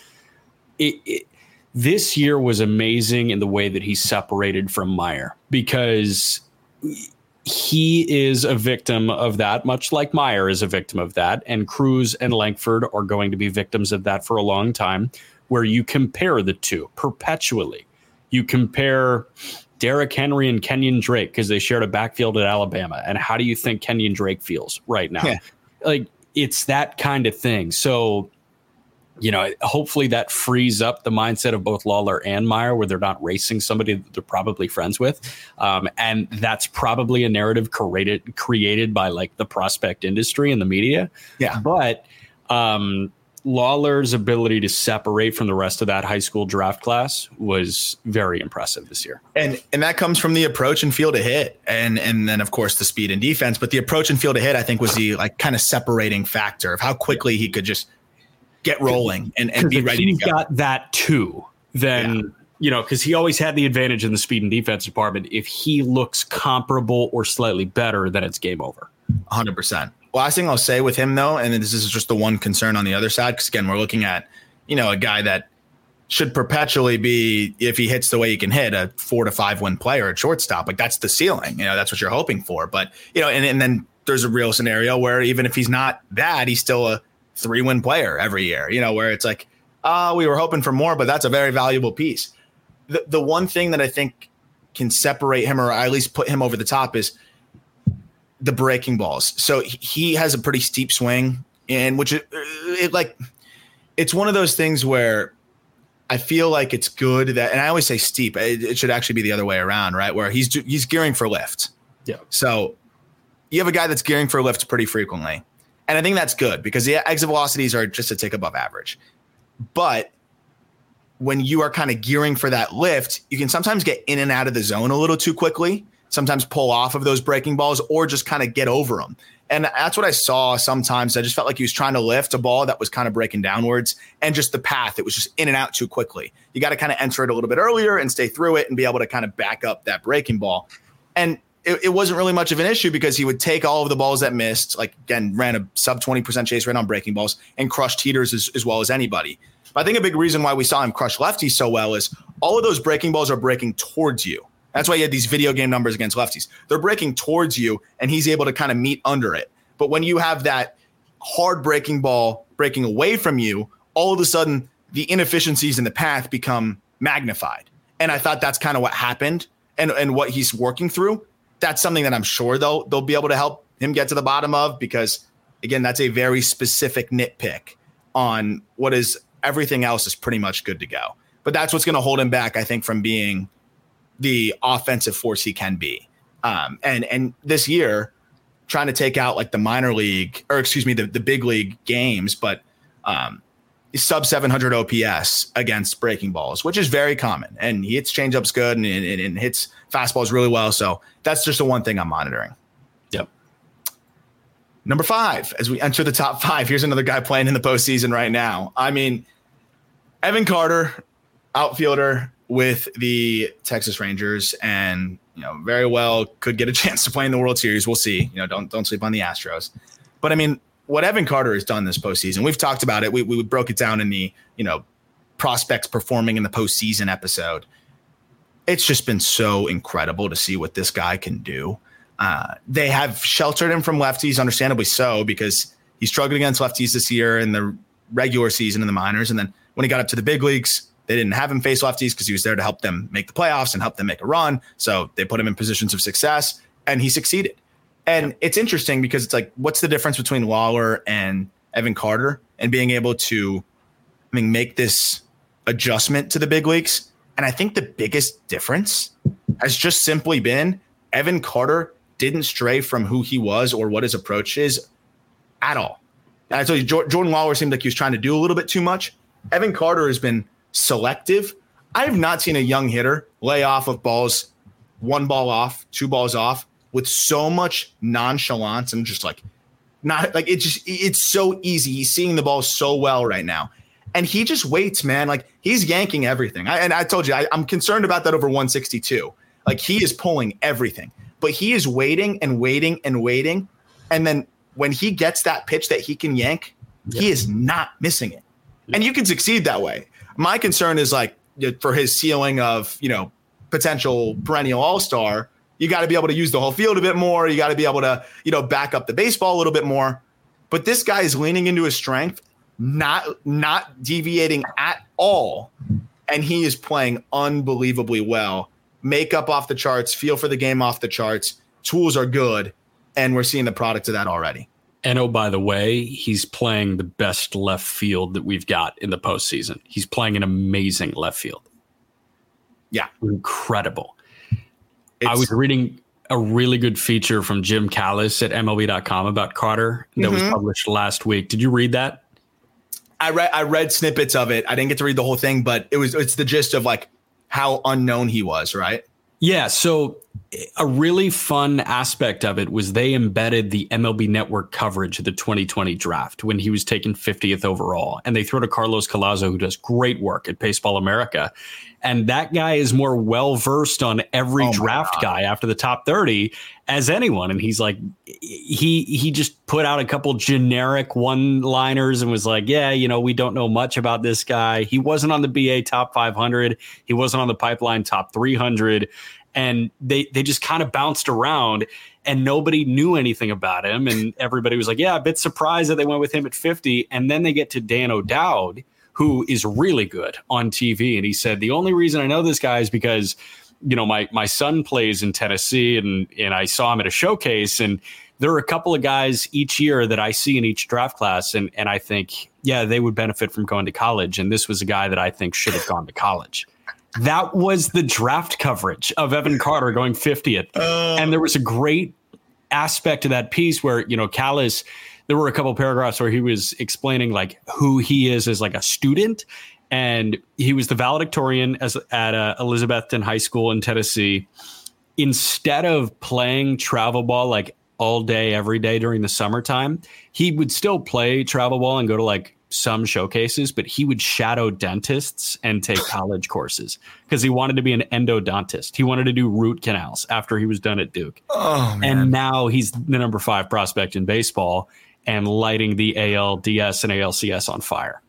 It, it, this year was amazing in the way that he separated from Mayer because he is a victim of that, much like Mayer is a victim of that. And Crews and Langford are going to be victims of that for a long time, where you compare the two perpetually. You compare Derrick Henry and Kenyan Drake because they shared a backfield at Alabama. And how do you think Kenyan Drake feels right now? Yeah. Like it's that kind of thing. So, you know, hopefully that frees up the mindset of both Lawlar and Mayer, where they're not racing somebody that they're probably friends with, um, and that's probably a narrative created created by like the prospect industry and the media. Yeah, but um, Lawlar's ability to separate from the rest of that high school draft class was very impressive this year. And and that comes from the approach and field to hit and and then of course the speed and defense, but the approach and field to hit I think was the like kind of separating factor of how quickly he could just get rolling and, and be ready he got that too, then yeah. you know, because he always had the advantage in the speed and defense department. If he looks comparable or slightly better, then it's game over. 100% last thing I'll say with him though, and this is just the one concern on the other side, because again, we're looking at you know a guy that should perpetually be, if he hits the way he can hit, a four to five win player at shortstop. Like that's the ceiling. You know, that's what you're hoping for. But you know, and, and then there's a real scenario where even if he's not that, he's still a three win player every year. You know, where it's like, oh, we were hoping for more, but that's a very valuable piece. The the one thing that I think can separate him or at least put him over the top is the breaking balls. So he has a pretty steep swing, and which it, it, like it's one of those things where I feel like it's good that, and I always say steep. It, it should actually be the other way around, right? Where he's he's gearing for lift. Yeah. So you have a guy that's gearing for lift pretty frequently, and I think that's good because the exit velocities are just a tick above average. But when you are kind of gearing for that lift, you can sometimes get in and out of the zone a little too quickly sometimes pull off of those breaking balls or just kind of get over them. And that's what I saw sometimes. I just felt like he was trying to lift a ball that was kind of breaking downwards and just the path, it was just in and out too quickly. You got to kind of enter it a little bit earlier and stay through it and be able to kind of back up that breaking ball. And it, it wasn't really much of an issue because he would take all of the balls that missed, like again, ran a sub 20% chase rate on breaking balls and crushed heaters as, as well as anybody. But I think a big reason why we saw him crush lefties so well is all of those breaking balls are breaking towards you. That's why he had these video game numbers against lefties. They're breaking towards you, and he's able to kind of meet under it. But when you have that hard breaking ball breaking away from you, all of a sudden the inefficiencies in the path become magnified. And I thought that's kind of what happened and, and what he's working through. That's something that I'm sure they'll they'll be able to help him get to the bottom of because again, that's a very specific nitpick on what is everything else is pretty much good to go. But that's what's going to hold him back, I think, from being the offensive force he can be. Um, and and this year, trying to take out like the minor league or excuse me, the, the big league games, but um, sub 700 OPS against breaking balls, which is very common. And he hits changeups good and, and, and hits fastballs really well. So that's just the one thing I'm monitoring. Yep. Number five, as we enter the top five, here's another guy playing in the postseason right now. I mean, Evan Carter, outfielder, with the Texas Rangers and you know very well could get a [LAUGHS] chance to play in the World Series. We'll see. You know, don't don't sleep on the Astros. But I mean, what Evan Carter has done this postseason, we've talked about it. We we broke it down in the you know prospects performing in the postseason episode. It's just been so incredible to see what this guy can do. Uh, they have sheltered him from lefties, understandably so, because he struggled against lefties this year in the regular season in the minors, and then when he got up to the big leagues, they didn't have him face lefties because he was there to help them make the playoffs and help them make a run. So they put him in positions of success and he succeeded. And it's interesting because it's like, what's the difference between Lawlar and Evan Carter and being able to, I mean, make this adjustment to the big leagues? And I think the biggest difference has just simply been Evan Carter didn't stray from who he was or what his approach is at all. And I told you, Jordan Lawlar seemed like he was trying to do a little bit too much. Evan Carter has been selective. I have not seen a young hitter lay off of balls, one ball off, two balls off, with so much nonchalance and just like not like it just it's so easy. He's seeing the ball so well right now. And he just waits, man. Like he's yanking everything. I, and I told you, I, I'm concerned about that over 162. Like he is pulling everything, but he is waiting and waiting and waiting. And then when he gets that pitch that he can yank, he is not missing it. And you can succeed that way. My concern is like for his ceiling of, you know, potential perennial all star, you got to be able to use the whole field a bit more. You got to be able to, you know, back up the baseball a little bit more. But this guy is leaning into his strength, not not deviating at all, and he is playing unbelievably well. Makeup off the charts, feel for the game off the charts. Tools are good, and we're seeing the product of that already. And oh, by the way, he's playing the best left field that we've got in the postseason. He's playing an amazing left field. Yeah. Incredible. It's, I was reading a really good feature from Jim Callis at MLB.com about Carter that mm-hmm. was published last week. Did you read that? I read I read snippets of it. I didn't get to read the whole thing, but it was it's the gist of like how unknown he was, right? Yeah. So eh, a really fun aspect of it was they embedded the MLB network coverage of the 2020 draft when he was taken 50th overall. And they throw to Carlos Collazo, who does great work at Baseball America. And that guy is more well versed on every oh draft guy after the top 30 as anyone. And he's like, he he just put out a couple generic one liners and was like, yeah, you know, we don't know much about this guy. He wasn't on the BA top 500. He wasn't on the pipeline top 300 and they they just kind of bounced around and nobody knew anything about him and everybody was like yeah a bit surprised that they went with him at 50 and then they get to Dan O'Dowd who is really good on TV and he said the only reason I know this guy is because you know my my son plays in Tennessee and and I saw him at a showcase. And there are a couple of guys each year that I see in each draft class. And and I think yeah they would benefit from going to college. And this was a guy that I think should have gone to college. That was the draft coverage of Evan Carter going 50th. Uh, and there was a great aspect to that piece where, you know, Callis, there were a couple paragraphs where he was explaining like who he is as like a student. And he was the valedictorian as at uh, Elizabethton High School in Tennessee. Instead of playing travel ball like all day, every day during the summertime, he would still play travel ball and go to like some showcases, but he would shadow dentists and take [LAUGHS] college courses because he wanted to be an endodontist. He wanted to do root canals after he was done at Duke. Oh, and now he's the number five prospect in baseball and lighting the ALDS and ALCS on fire.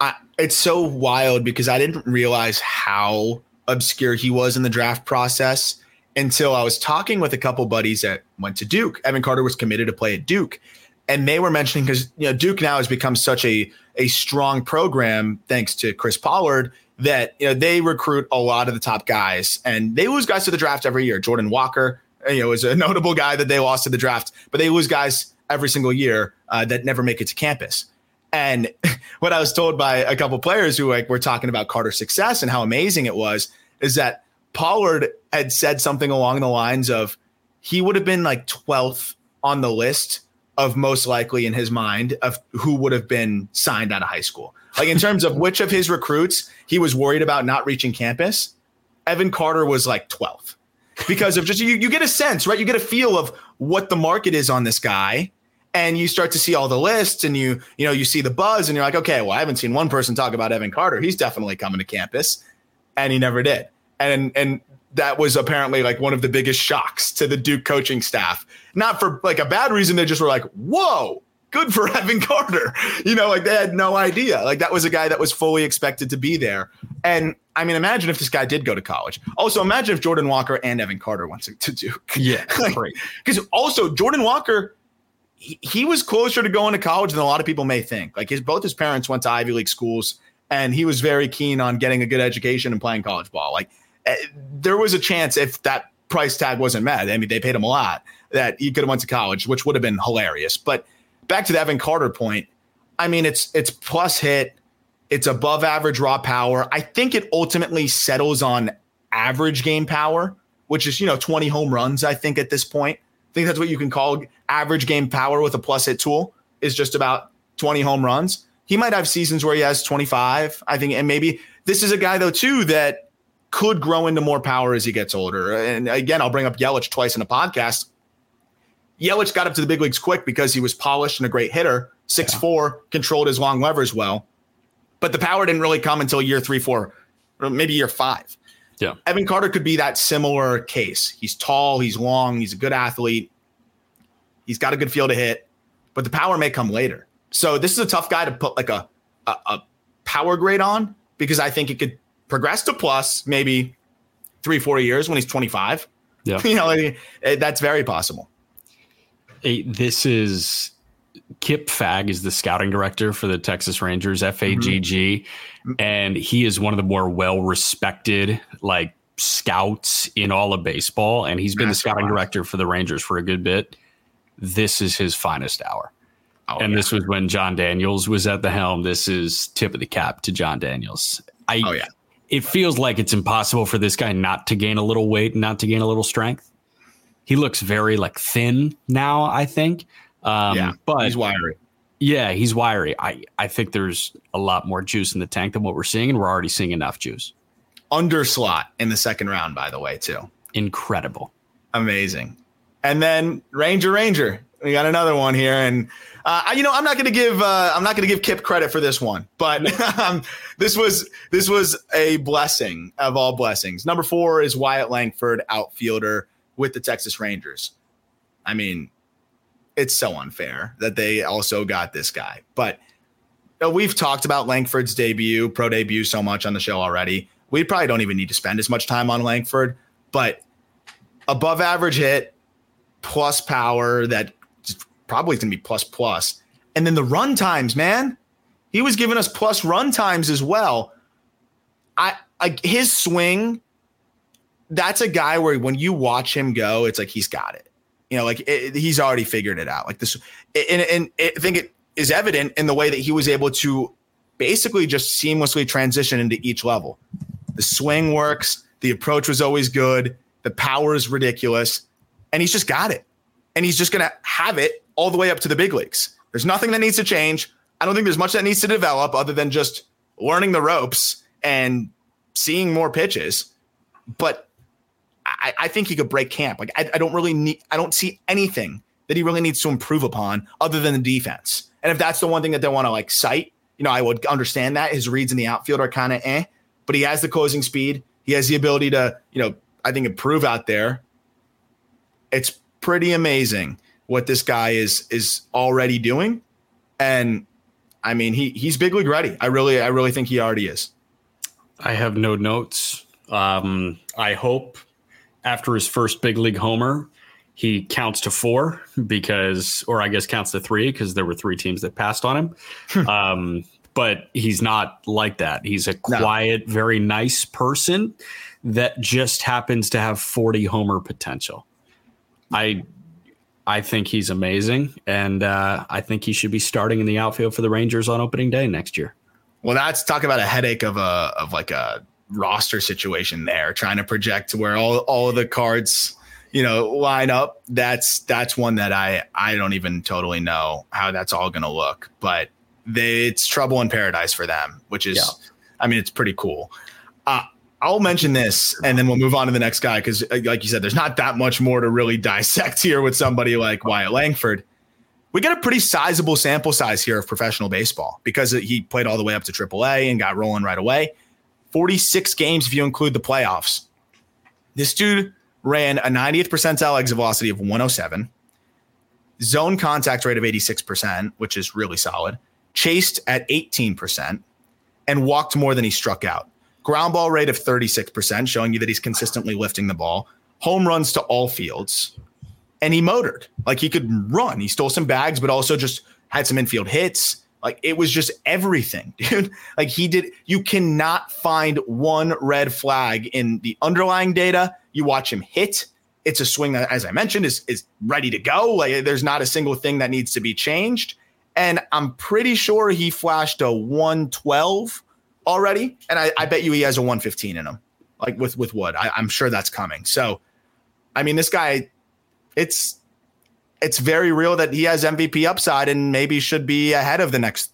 I, it's so wild because I didn't realize how obscure he was in the draft process until I was talking with a couple buddies that went to Duke. Evan Carter was committed to play at Duke and they were mentioning because you know Duke now has become such a a strong program thanks to Chris Pollard that you know they recruit a lot of the top guys and they lose guys to the draft every year. Jordan Walker, you know, is a [LAUGHS] notable guy that they lost to the draft, but they lose guys every single year uh, that never make it to campus. And [LAUGHS] what I was told by a couple players who like were talking about Carter's success and how amazing it was is that Pollard had said something along the lines of he would have been like 12th on the list of most likely in his mind of who would have been signed out of high school. Like in terms of [LAUGHS] which of his recruits he was worried about not reaching campus, Evan Carter was like 12th because of just you, you get a sense, right? You get a feel of what the market is on this guy. And you start to see all the lists and you, you know, you see the buzz and you're like, okay, well, I haven't seen one person talk about Evan Carter. He's definitely coming to campus. And he never did. And and that was apparently like one of the biggest shocks to the Duke coaching staff. Not for like a bad reason. They just were like, whoa, good for [LAUGHS] Evan Carter. You know, like they had no idea. Like that was a guy that was fully expected to be there. And I mean, imagine if this guy did go to college. Also, imagine if Jordan Walker and Evan Carter went to, to Duke. Yeah, Because [LAUGHS] like, also, Jordan Walker, he, he was closer to going to college than a lot of people may think. Like his both his parents went to Ivy League schools and he was very keen on getting a good education and playing college ball. Like uh, there was a chance if that price tag wasn't met. I mean, they paid him a lot that he could have went to college, which would have been hilarious. But back to the Evan Carter point, I mean, it's it's plus hit, it's above average raw power. I think it ultimately settles on average game power, which is you know 20 home runs. I think at this point, think that's what you can call average game power with a plus hit tool is just about 20 home runs. He might have seasons where he has 25, I think, and maybe this is a guy though too that could grow into more power as he gets older. And again, I'll bring up Yelich twice in a podcast. Yelich got up to the big leagues quick because he was polished and a great hitter. Six yeah. four, controlled his long levers well, but the power didn't really come until year three, four, or maybe year five. Yeah, Evan Carter could be that similar case. He's tall, he's long, he's a good athlete, he's got a good feel to hit, but the power may come later. So this is a tough guy to put like a, a, a power grade on because I think it could progress to plus maybe three, four years when he's 25. Yeah. [LAUGHS] you know, like, that's very possible. Hey, this is Kip Fagg is the scouting director for the Texas Rangers, F A G G, mm-hmm. and he is one of the more well respected like scouts in all of baseball, and he's been That's the scouting director for the Rangers for a good bit. This is his finest hour. Oh, and yeah. this was when Jon Daniels was at the helm. This is tip of the cap to Jon Daniels. I, oh yeah. It feels like it's impossible for this guy not to gain a little weight, not to gain a little strength. He looks very like thin now. I think. Um, yeah, but he's wiry. Yeah, he's wiry. I, I think there's a lot more juice in the tank than what we're seeing, and we're already seeing enough juice. Under slot in the second round, by the way, too. Incredible. Amazing. And then Ranger Ranger. We got another one here, and uh, you know I'm not going to give uh, I'm not going to give Kip credit for this one, but [LAUGHS] um, this was this was a blessing of all blessings. Number four is Wyatt Langford, outfielder with the Texas Rangers. I mean, it's so unfair that they also got this guy. But you know, we've talked about Langford's debut, pro debut, so much on the show already. We probably don't even need to spend as much time on Langford, but above average hit, plus power that probably going to be plus plus. And then the run times, man, he was giving us plus run times as well. I, I his swing, that's a guy where when you watch him go, it's like he's got it. You know, like it, he's already figured it out. Like this, and, and I think it is evident in the way that he was able to basically just seamlessly transition into each level. The swing works. The approach was always good. The power is ridiculous, and he's just got it. And he's just going to have it all the way up to the big leagues. There's nothing that needs to change. I don't think there's much that needs to develop other than just learning the ropes and seeing more pitches. But I, I think he could break camp. Like I, I don't really need. I don't see anything that he really needs to improve upon other than the defense. And if that's the one thing that they want to like cite, you know, I would understand that his reads in the outfield are kind of eh, but he has the closing speed. He has the ability to, you know, I think improve out there. It's pretty amazing what this guy is is already doing, and I mean he he's big league ready. I really I really think he already is. I have no notes. Um, I hope after his first big league homer, he counts to four because, or I guess counts to three because there were three teams that passed on him. Hmm. um, but he's not like that. He's a quiet, no. very nice person that just happens to have 40 homer potential. I I think he's amazing, and uh, I think he should be starting in the outfield for the Rangers on opening day next year. Well, that's talk about a headache of a of like a roster situation there, trying to project to where all, all of the cards, you know, line up. That's that's one that I I don't even totally know how that's all going to look, but they, it's trouble in paradise for them, which is, yeah. I mean, it's pretty cool. Uh, I'll mention this and then we'll move on to the next guy because, uh, like you said, there's not that much more to really [LAUGHS] dissect here with somebody like Wyatt Langford. We get a pretty sizable sample size here of professional baseball because he played all the way up to AAA and got rolling right away. 46 games if you include the playoffs. This dude ran a 90th percentile exit velocity of 107, zone contact rate of 86%, which is really solid, chased at 18%, and walked more than he struck out. Ground ball rate of 36%, showing you that he's consistently lifting the ball. Home runs to all fields. And he motored. Like he could run. He stole some bags, but also just had some infield hits. Like it was just everything, [LAUGHS] dude. Like he did, you cannot find one red flag in the underlying data. You watch him hit. It's a swing that, as I mentioned, is is ready to go. Like there's not a single thing that needs to be changed. And I'm pretty sure he flashed a 112 already. And I, I bet you he has a 115 in him, like with with Wood. I, I'm sure that's coming. So, I mean, this guy, it's it's very real that he has MVP upside and maybe should be ahead of the next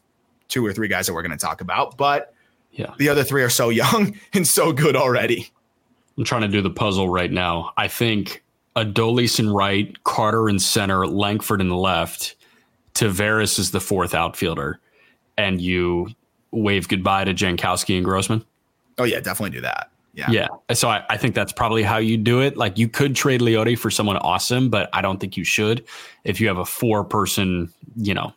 two or three guys that we're going to talk about. But yeah, the other three are so young [LAUGHS] and so good already. I'm trying to do the puzzle right now. I think Adolis in right, Carter in center, Langford in the left, Taveras is the fourth outfielder, and you wave goodbye to Jankowski and Grossman. Oh yeah, definitely do that. Yeah. Yeah. So I, I, think that's probably how you do it. Like you could trade Leody for someone awesome, but I don't think you should if you have a four person, you know,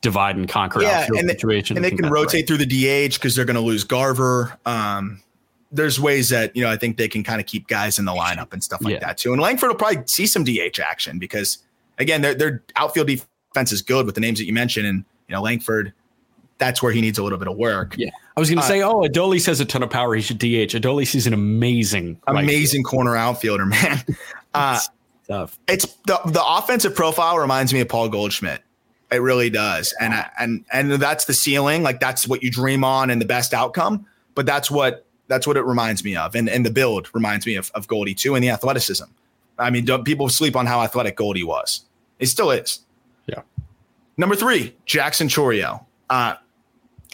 divide and conquer yeah, and situation. And they can rotate right. through the DH because they're going to lose Garver. Um, there's ways that, you know, I think they can kind of keep guys in the lineup and stuff like yeah. that too. And Langford will probably see some DH action because again, their, their outfield defense is good with the names that you mentioned. And, you know, Langford, that's where he needs a little bit of work. Yeah. I was going to uh, say, oh, Adolis has a ton of power. He should DH. Adolis is an amazing, amazing right corner outfielder, [LAUGHS] man. Uh, Tough. It's the the offensive profile reminds me of Paul Goldschmidt. It really does, and and and that's the ceiling. Like that's what you dream on and the best outcome. But that's what that's what it reminds me of, and and the build reminds me of, of Goldie too, and the athleticism. I mean, people sleep on how athletic Goldie was. He still is. Yeah. Number three, Jackson Chourio. Uh,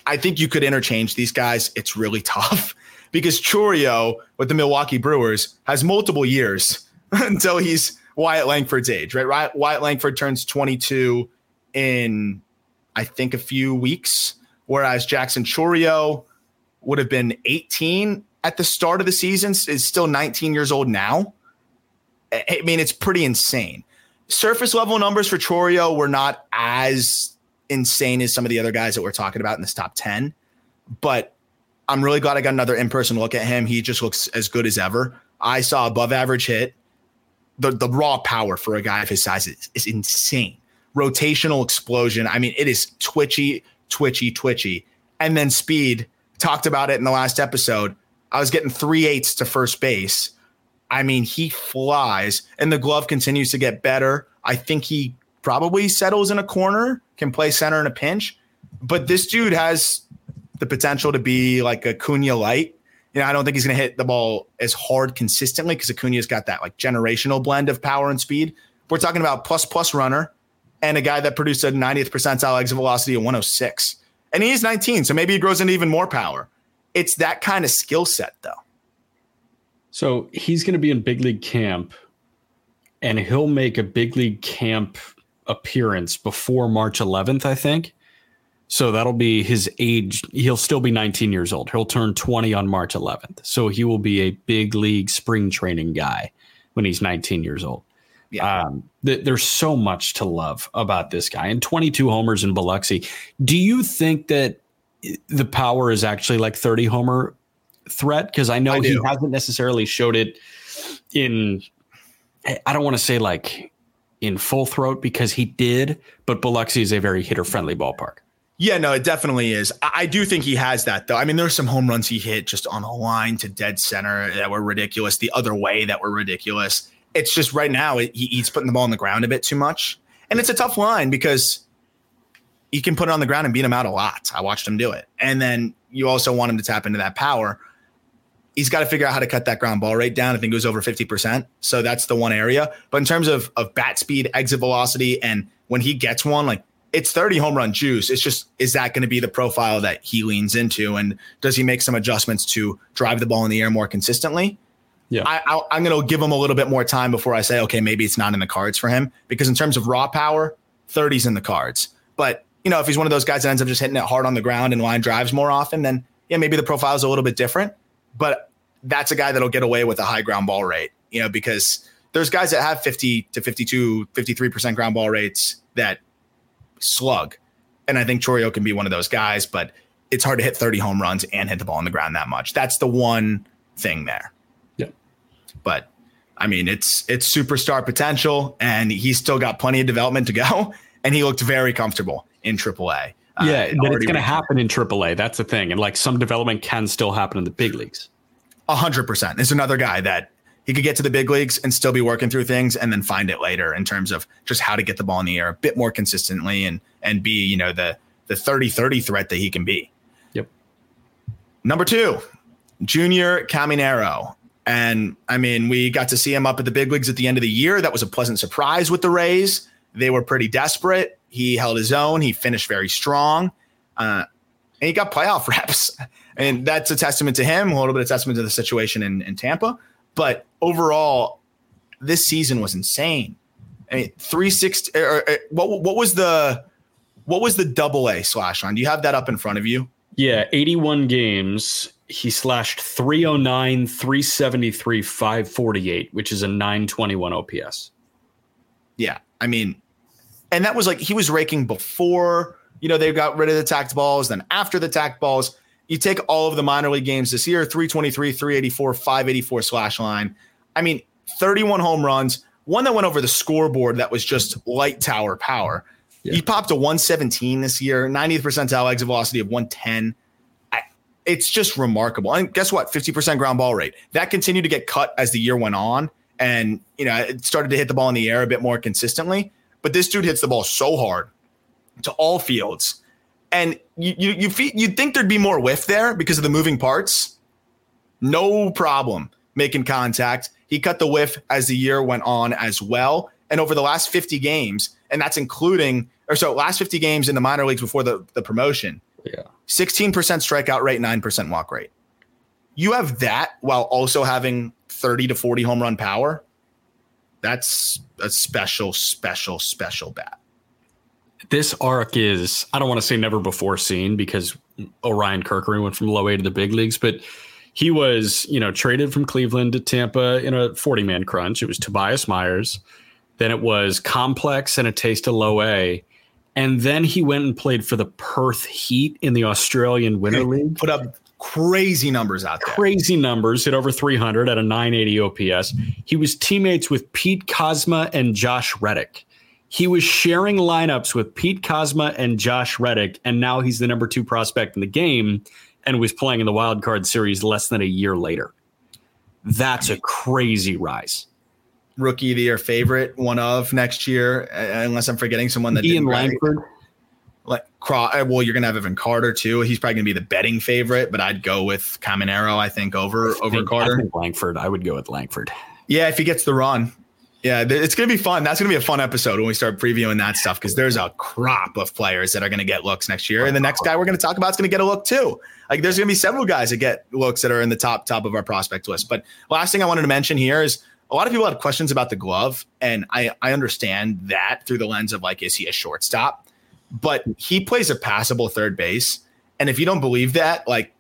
I think you could interchange these guys. It's really tough [LAUGHS] because Chourio with the Milwaukee Brewers has multiple years [LAUGHS] until he's Wyatt Langford's age, right? Wyatt Langford turns 22 in, I think, a few weeks, whereas Jackson Chourio would have been 18 at the start of the season, is still 19 years old now. I mean, it's pretty insane. Surface level numbers for Chourio were not as insane as some of the other guys that we're talking about in this top 10. But I'm really glad I got another in person look at him. He just looks as good as ever. I saw above average hit. The, the raw power for a guy of his size is, is insane. Rotational explosion. I mean, it is twitchy, twitchy, twitchy. And then speed. Talked about it in the last episode. I was getting three eighths to first base. I mean, he flies, and the glove continues to get better. I think he probably settles in a corner, can play center in a pinch. But this dude has the potential to be like Acuna light. You know, I don't think he's going to hit the ball as hard consistently because Acuna's got that like generational blend of power and speed. We're talking about plus plus runner and a guy that produced a 90th percentile exit velocity of 106. And he's 19, so maybe he grows into even more power. It's that kind of skill set, though. So he's going to be in big league camp, and he'll make a big league camp appearance before March 11th, I think. So that'll be his age. He'll still be 19 years old. He'll turn 20 on March 11th. So he will be a big league spring training guy when he's 19 years old. Yeah. Um, th- there's so much to love about this guy and 22 homers in Biloxi. Do you think that the power is actually like 30 homer threat? Because I know I he hasn't necessarily showed it in, I don't want to say like in full throat because he did, but Biloxi is a very hitter friendly ballpark. Yeah, no, it definitely is. I do think he has that though. I mean, there's some home runs he hit just on a line to dead center that were ridiculous, the other way that were ridiculous. It's just right now he, he's putting the ball on the ground a bit too much. And it's a tough line because he can put it on the ground and beat him out a lot. I watched him do it. And then you also want him to tap into that power he's got to figure out how to cut that ground ball rate down. I think it was over 50%. So that's the one area. But in terms of, of bat speed, exit velocity, and when he gets one, like it's 30 home run juice. It's just, is that going to be the profile that he leans into? And does he make some adjustments to drive the ball in the air more consistently? Yeah. I, am going to give him a little bit more time before I say, okay, maybe it's not in the cards for him. Because in terms of raw power, 30's in the cards. But, you know, if he's one of those guys that ends up just hitting it hard on the ground and line drives more often, then yeah, maybe the profile is a little bit different. But that's a guy that'll get away with a high ground ball rate, you know, because there's guys that have 50 to 52, 53% ground ball rates that slug. And I think Chourio can be one of those guys, but it's hard to hit 30 home runs and hit the ball on the ground that much. That's the one thing there. Yeah. But I mean, it's it's superstar potential, and he's still got plenty of development to go. [LAUGHS] And he looked very comfortable in AAA. Yeah, uh, but it's going to happen in AAA. That's the thing, and like some development can still happen in the big leagues. A hundred percent. It's another guy that he could get to the big leagues and still be working through things and then find it later in terms of just how to get the ball in the air a bit more consistently and and be, you know, the the 30-30 threat that he can be. Yep. Number two, Junior Caminero. And I mean, we got to see him up at the big leagues at the end of the year. That was a pleasant surprise with the Rays. They were pretty desperate. He held his own. He finished very strong. Uh, and he got playoff [LAUGHS] reps. And that's a testament to him, a little bit of testament to the situation in, in Tampa. But overall, this season was insane. I mean, three six. Or, or, what what was the what was the double A slash line? Do you have that up in front of you? Yeah, 81 games. He slashed 309, 373, 548, which is a 921 OPS. Yeah. I mean, and that was like he was raking before, you know, they got rid of the tacked balls, then after the tacked balls. You take all of the minor league games this year 323, 384, 584 slash line. I mean, 31 home runs, one that went over the scoreboard that was just light tower power. Yeah. He popped a 117 this year, 90th percentile exit velocity of 110. I, it's just remarkable. And guess what? 50% ground ball rate. That continued to get cut as the year went on. And, you know, it started to hit the ball in the air a bit more consistently. But this dude hits the ball so hard to all fields and you you you feel, you'd think there'd be more whiff there because of the moving parts. No problem making contact. He cut the whiff as the year went on as well. And over the last 50 games, and that's including or so last 50 games in the minor leagues before the, the promotion. Yeah. 16% strikeout rate, 9% walk rate. You have that while also having 30 to 40 home run power. That's a special, special, special bat this arc is I don't want to say never before seen because Orion Kerkering went from low A to the big leagues, but he was, you know, traded from Cleveland to Tampa in a 40 man crunch. It was Tobias Myers. Then it was complex and a taste of low A. And then he went and played for the Perth Heat in the Australian Winter League. Put up crazy numbers out there. Crazy numbers, hit over 300 at a 980 OPS. He was teammates with Pete Kozma and Josh Reddick. He was sharing lineups with Pete Kozma and Josh Reddick, and now he's the number two prospect in the game and was playing in the wild card series less than a year later. That's a crazy rise. Rookie of the year favorite, one of next year, unless I'm forgetting someone that Ian Langford. Like, uh, well, you're gonna have Evan Carter too. He's probably gonna be the betting favorite, but I'd go with Caminero. I think over I over think, Carter. I Langford. I would go with Langford. Yeah, if he gets the run, yeah, it's going to be fun. That's going to be a fun episode when we start previewing that stuff because there's a crop of players that are going to get looks next year. And the next guy we're going to talk about is going to get a look too. Like there's going to be several guys that get looks that are in the top top of our prospect list. But last thing I wanted to mention here is a lot of people have questions about the glove, and I I understand that through the lens of like, is he a shortstop? But he plays a passable third base, and if you don't believe that, like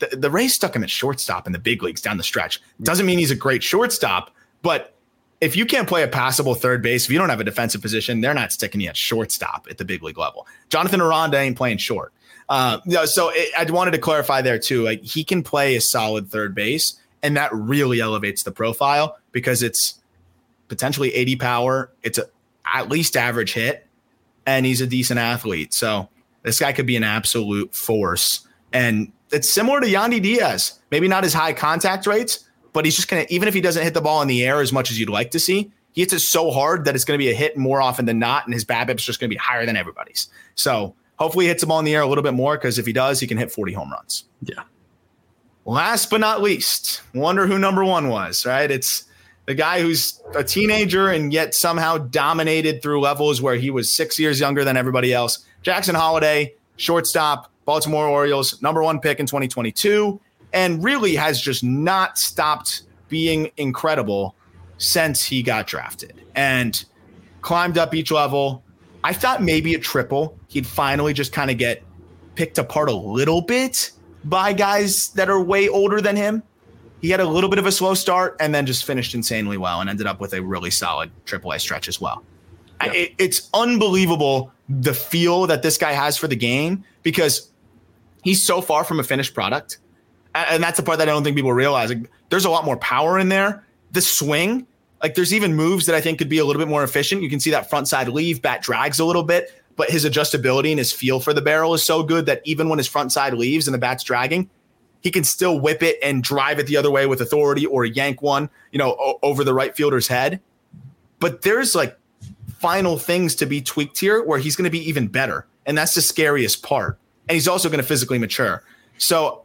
the, the Rays stuck him at shortstop in the big leagues down the stretch. Mm. Doesn't mean he's a great shortstop, but if you can't play a passable third base, if you don't have a defensive position, they're not sticking you at shortstop at the big league level. Jonathan Aranda ain't playing short. Uh, so it, I wanted to clarify there too. Like he can play a solid third base, and that really elevates the profile because it's potentially 80 power. It's a at least average hit, and he's a decent athlete. So this guy could be an absolute force. And it's similar to Yandy Diaz. Maybe not as high contact rates, but he's just going to, even if he doesn't hit the ball in the air as much as you'd like to see, he hits it so hard that it's going to be a hit more often than not, and his BABIP's just going to be higher than everybody's. So hopefully he hits the ball in the air a little bit more because if he does, he can hit 40 home runs. Yeah. Last but not least, wonder who number one was, right? It's the guy who's a teenager and yet somehow dominated through levels where he was six years younger than everybody else. Jackson Holliday, shortstop, Baltimore Orioles, number one pick in 2022 and really has just not stopped being incredible since he got drafted and climbed up each level. I thought maybe a triple, he'd finally just kind of get picked apart a little bit by guys that are way older than him. He had a little bit of a slow start and then just finished insanely well and ended up with a really solid AAA stretch as well. It, it's unbelievable the feel that this guy has for the game because he's so far from a finished product and that's the part that I don't think people realize. Like, there's a lot more power in there. The swing, like there's even moves that I think could be a little bit more efficient. You can see that front side leave, bat drags a little bit, but his adjustability and his feel for the barrel is so good that even when his front side leaves and the bat's dragging, he can still whip it and drive it the other way with authority or yank one, you know, o- over the right fielder's head. But there's like final things to be tweaked here where he's going to be even better. And that's the scariest part. And he's also going to physically mature. So,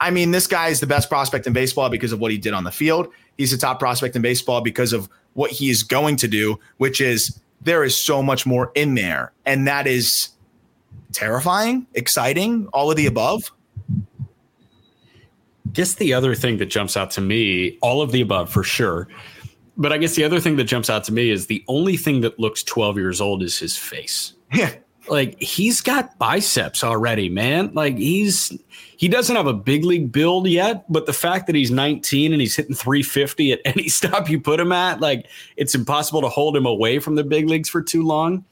I mean, this guy is the best prospect in baseball because of what he did on the field. He's the top prospect in baseball because of what he is going to do, which is there is so much more in there. And that is terrifying, exciting, all of the above. Guess the other thing that jumps out to me, all of the above for sure. But I guess the other thing that jumps out to me is the only thing that looks 12 years old is his face. Yeah. Like he's got biceps already, man. Like he's he doesn't have a big league build yet, but the fact that he's 19 and he's hitting 350 at any [LAUGHS] stop you put him at, like it's impossible to hold him away from the big leagues for too long.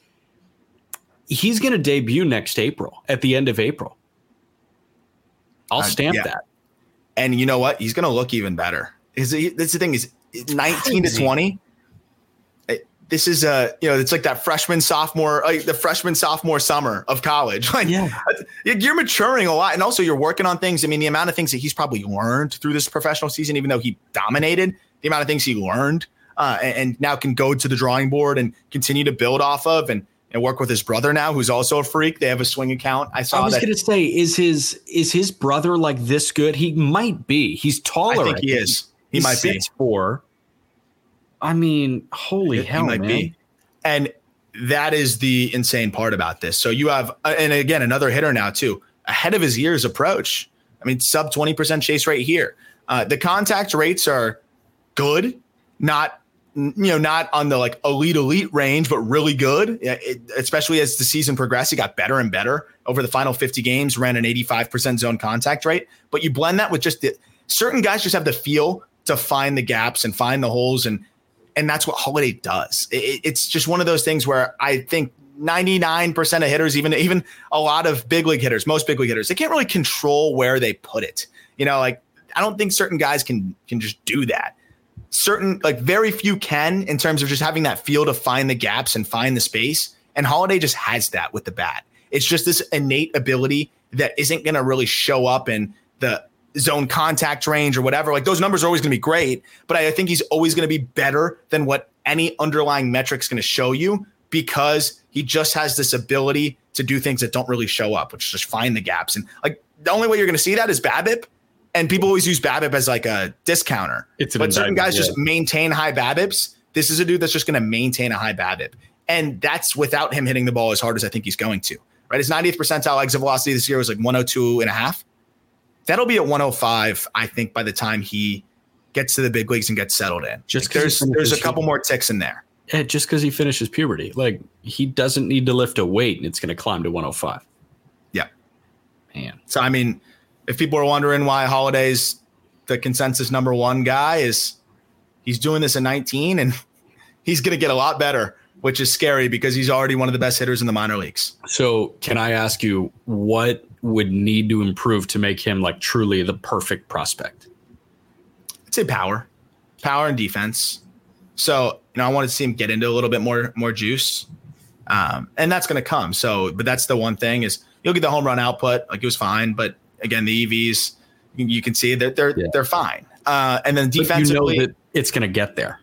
He's going to debut next April at the end of April. I'll Uh, stamp yeah. that. And you know what? He's going to look even better. Is that's the thing is 19 to 20. This is a you know it's like that freshman sophomore like the freshman sophomore summer of college. [LAUGHS] Like Yeah. you're maturing a lot, and also you're working on things. I mean, the amount of things that he's probably learned through this professional season, even though he dominated, the amount of things he learned, uh, and, and now can go to the drawing board and continue to build off of, and and work with his brother now, who's also a freak. They have a swing account. I saw I was that. to say, is his is his brother like this good? He might be. He's taller. I think he is. He He's might be. 6'4". I mean, holy He hell, might man! be. And that is the insane part about this. So you have, uh, and again, another hitter now too, ahead of his year's approach. I mean, sub 20% chase rate here. Uh, the contact rates are good, not, you know, not on the like elite, elite range, but really good. It, especially as the season progressed, he got better and better over the final 50 games, ran an 85% zone contact rate. But you blend that with just the certain guys just have the feel to find the gaps and find the holes and and that's what Holliday does. It- it- it's just one of those things where I think 99% of hitters, even even a lot of big league hitters, most big league hitters, they can't really control where they put it. You know, like I don't think certain guys can can just do that. Certain like very few can in terms of just having that feel to find the gaps and find the space. And Holliday just has that with the bat. It's just this innate ability that isn't going to really show up in the zone contact range or whatever. Like those numbers are always going to be great, but I think he's always going to be better than what any underlying metric's going to show you because he just has this ability to do things that don't really show up, which is just find the gaps. And like the only way you're going to see that is BABIP. And people always use BABIP as like a discounter. It's but certain guys yeah. just maintain high BABIPs. This is a dude that's just going to maintain a high BABIP. And that's without him hitting the ball as hard as I think he's going to. Right. His 90th percentile exit velocity this year was like 102 and a half. That'll be at 105, I think, by the time he gets to the big leagues and gets settled in. Just Like, there's there's a couple more ticks in there. Yeah, just because he finishes puberty, like he doesn't need to lift a weight, and it's going to climb to 105. Yeah. Man, So I mean, if people are wondering why Holliday's the consensus number one guy is he's doing this at 19 and [LAUGHS] he's gonna get a lot better, which is scary because he's already one of the best hitters in the minor leagues. so can I ask you what would need to improve to make him like truly the perfect prospect? I'd say power, power and defense. So you know, I wanted to see him get into a little bit more more juice, um, and that's going to come. So, but that's the one thing is you'll get the home run output, like it was fine, but again, the EVs you, can see that they're Yeah. they're fine. Uh, and then But you defensively, know that it's going to get there.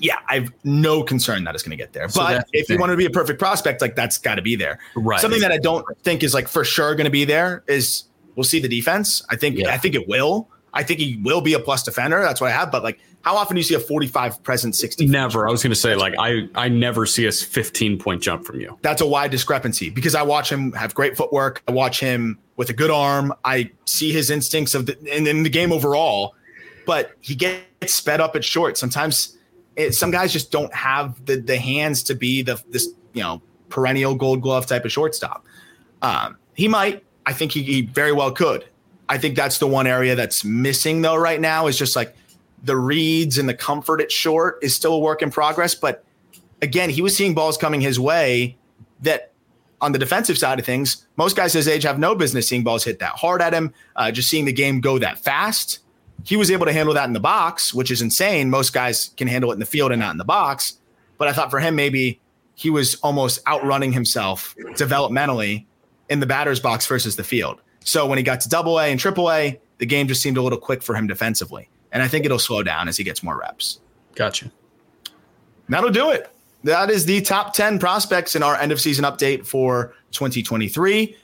Yeah, I've no concern that it's going to get there. So but the if you want to be a perfect prospect, like that's got to be there. Right. Something that I don't think is like for sure going to be there is we'll see the defense. I think Yeah. I think it will. I think he will be a plus defender. That's what I have. But like, how often do you see a 45 present 60? Never. I was going to say like I I never see a 15 point jump from you. That's a wide discrepancy because I watch him have great footwork. I watch him with a good arm. I see his instincts of the in, in the game overall, but he gets sped up at short. Sometimes it, some guys just don't have the the hands to be the this you know perennial Gold Glove type of shortstop. Um, he might. I think he, he very well could. I think that's the one area that's missing though right now is just like the reads and the comfort at short is still a work in progress. But again, he was seeing balls coming his way that on the defensive side of things, most guys his age have no business seeing balls hit that hard at him, uh, just seeing the game go that fast. He was able to handle that in the box, which is insane. Most guys can handle it in the field and not in the box. But I thought for him, maybe he was almost outrunning himself developmentally in the batter's box versus the field. So when he got to double A and triple A, the game just seemed a little quick for him defensively. And I think it'll slow down as he gets more reps. Gotcha. That'll do it. That is the top 10 prospects in our end of season update for 2023.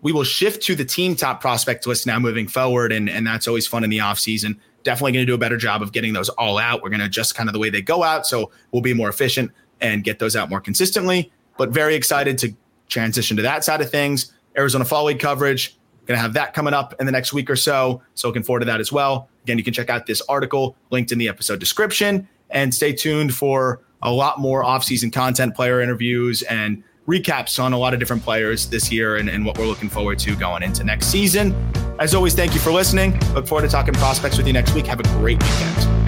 We will shift to the team top prospect list now moving forward. And, and that's always fun in the offseason. Definitely going to do a better job of getting those all out. We're going to adjust kind of the way they go out. So we'll be more efficient and get those out more consistently. But very excited to transition to that side of things. Arizona Fall League coverage. Going to have that coming up in the next week or so. So looking forward to that as well. Again, you can check out this article linked in the episode description and stay tuned for a lot more off-season content, player interviews, and recaps on a lot of different players this year and, and what we're looking forward to going into next season. As always, thank you for listening. Look forward to talking prospects with you next week. Have a great weekend.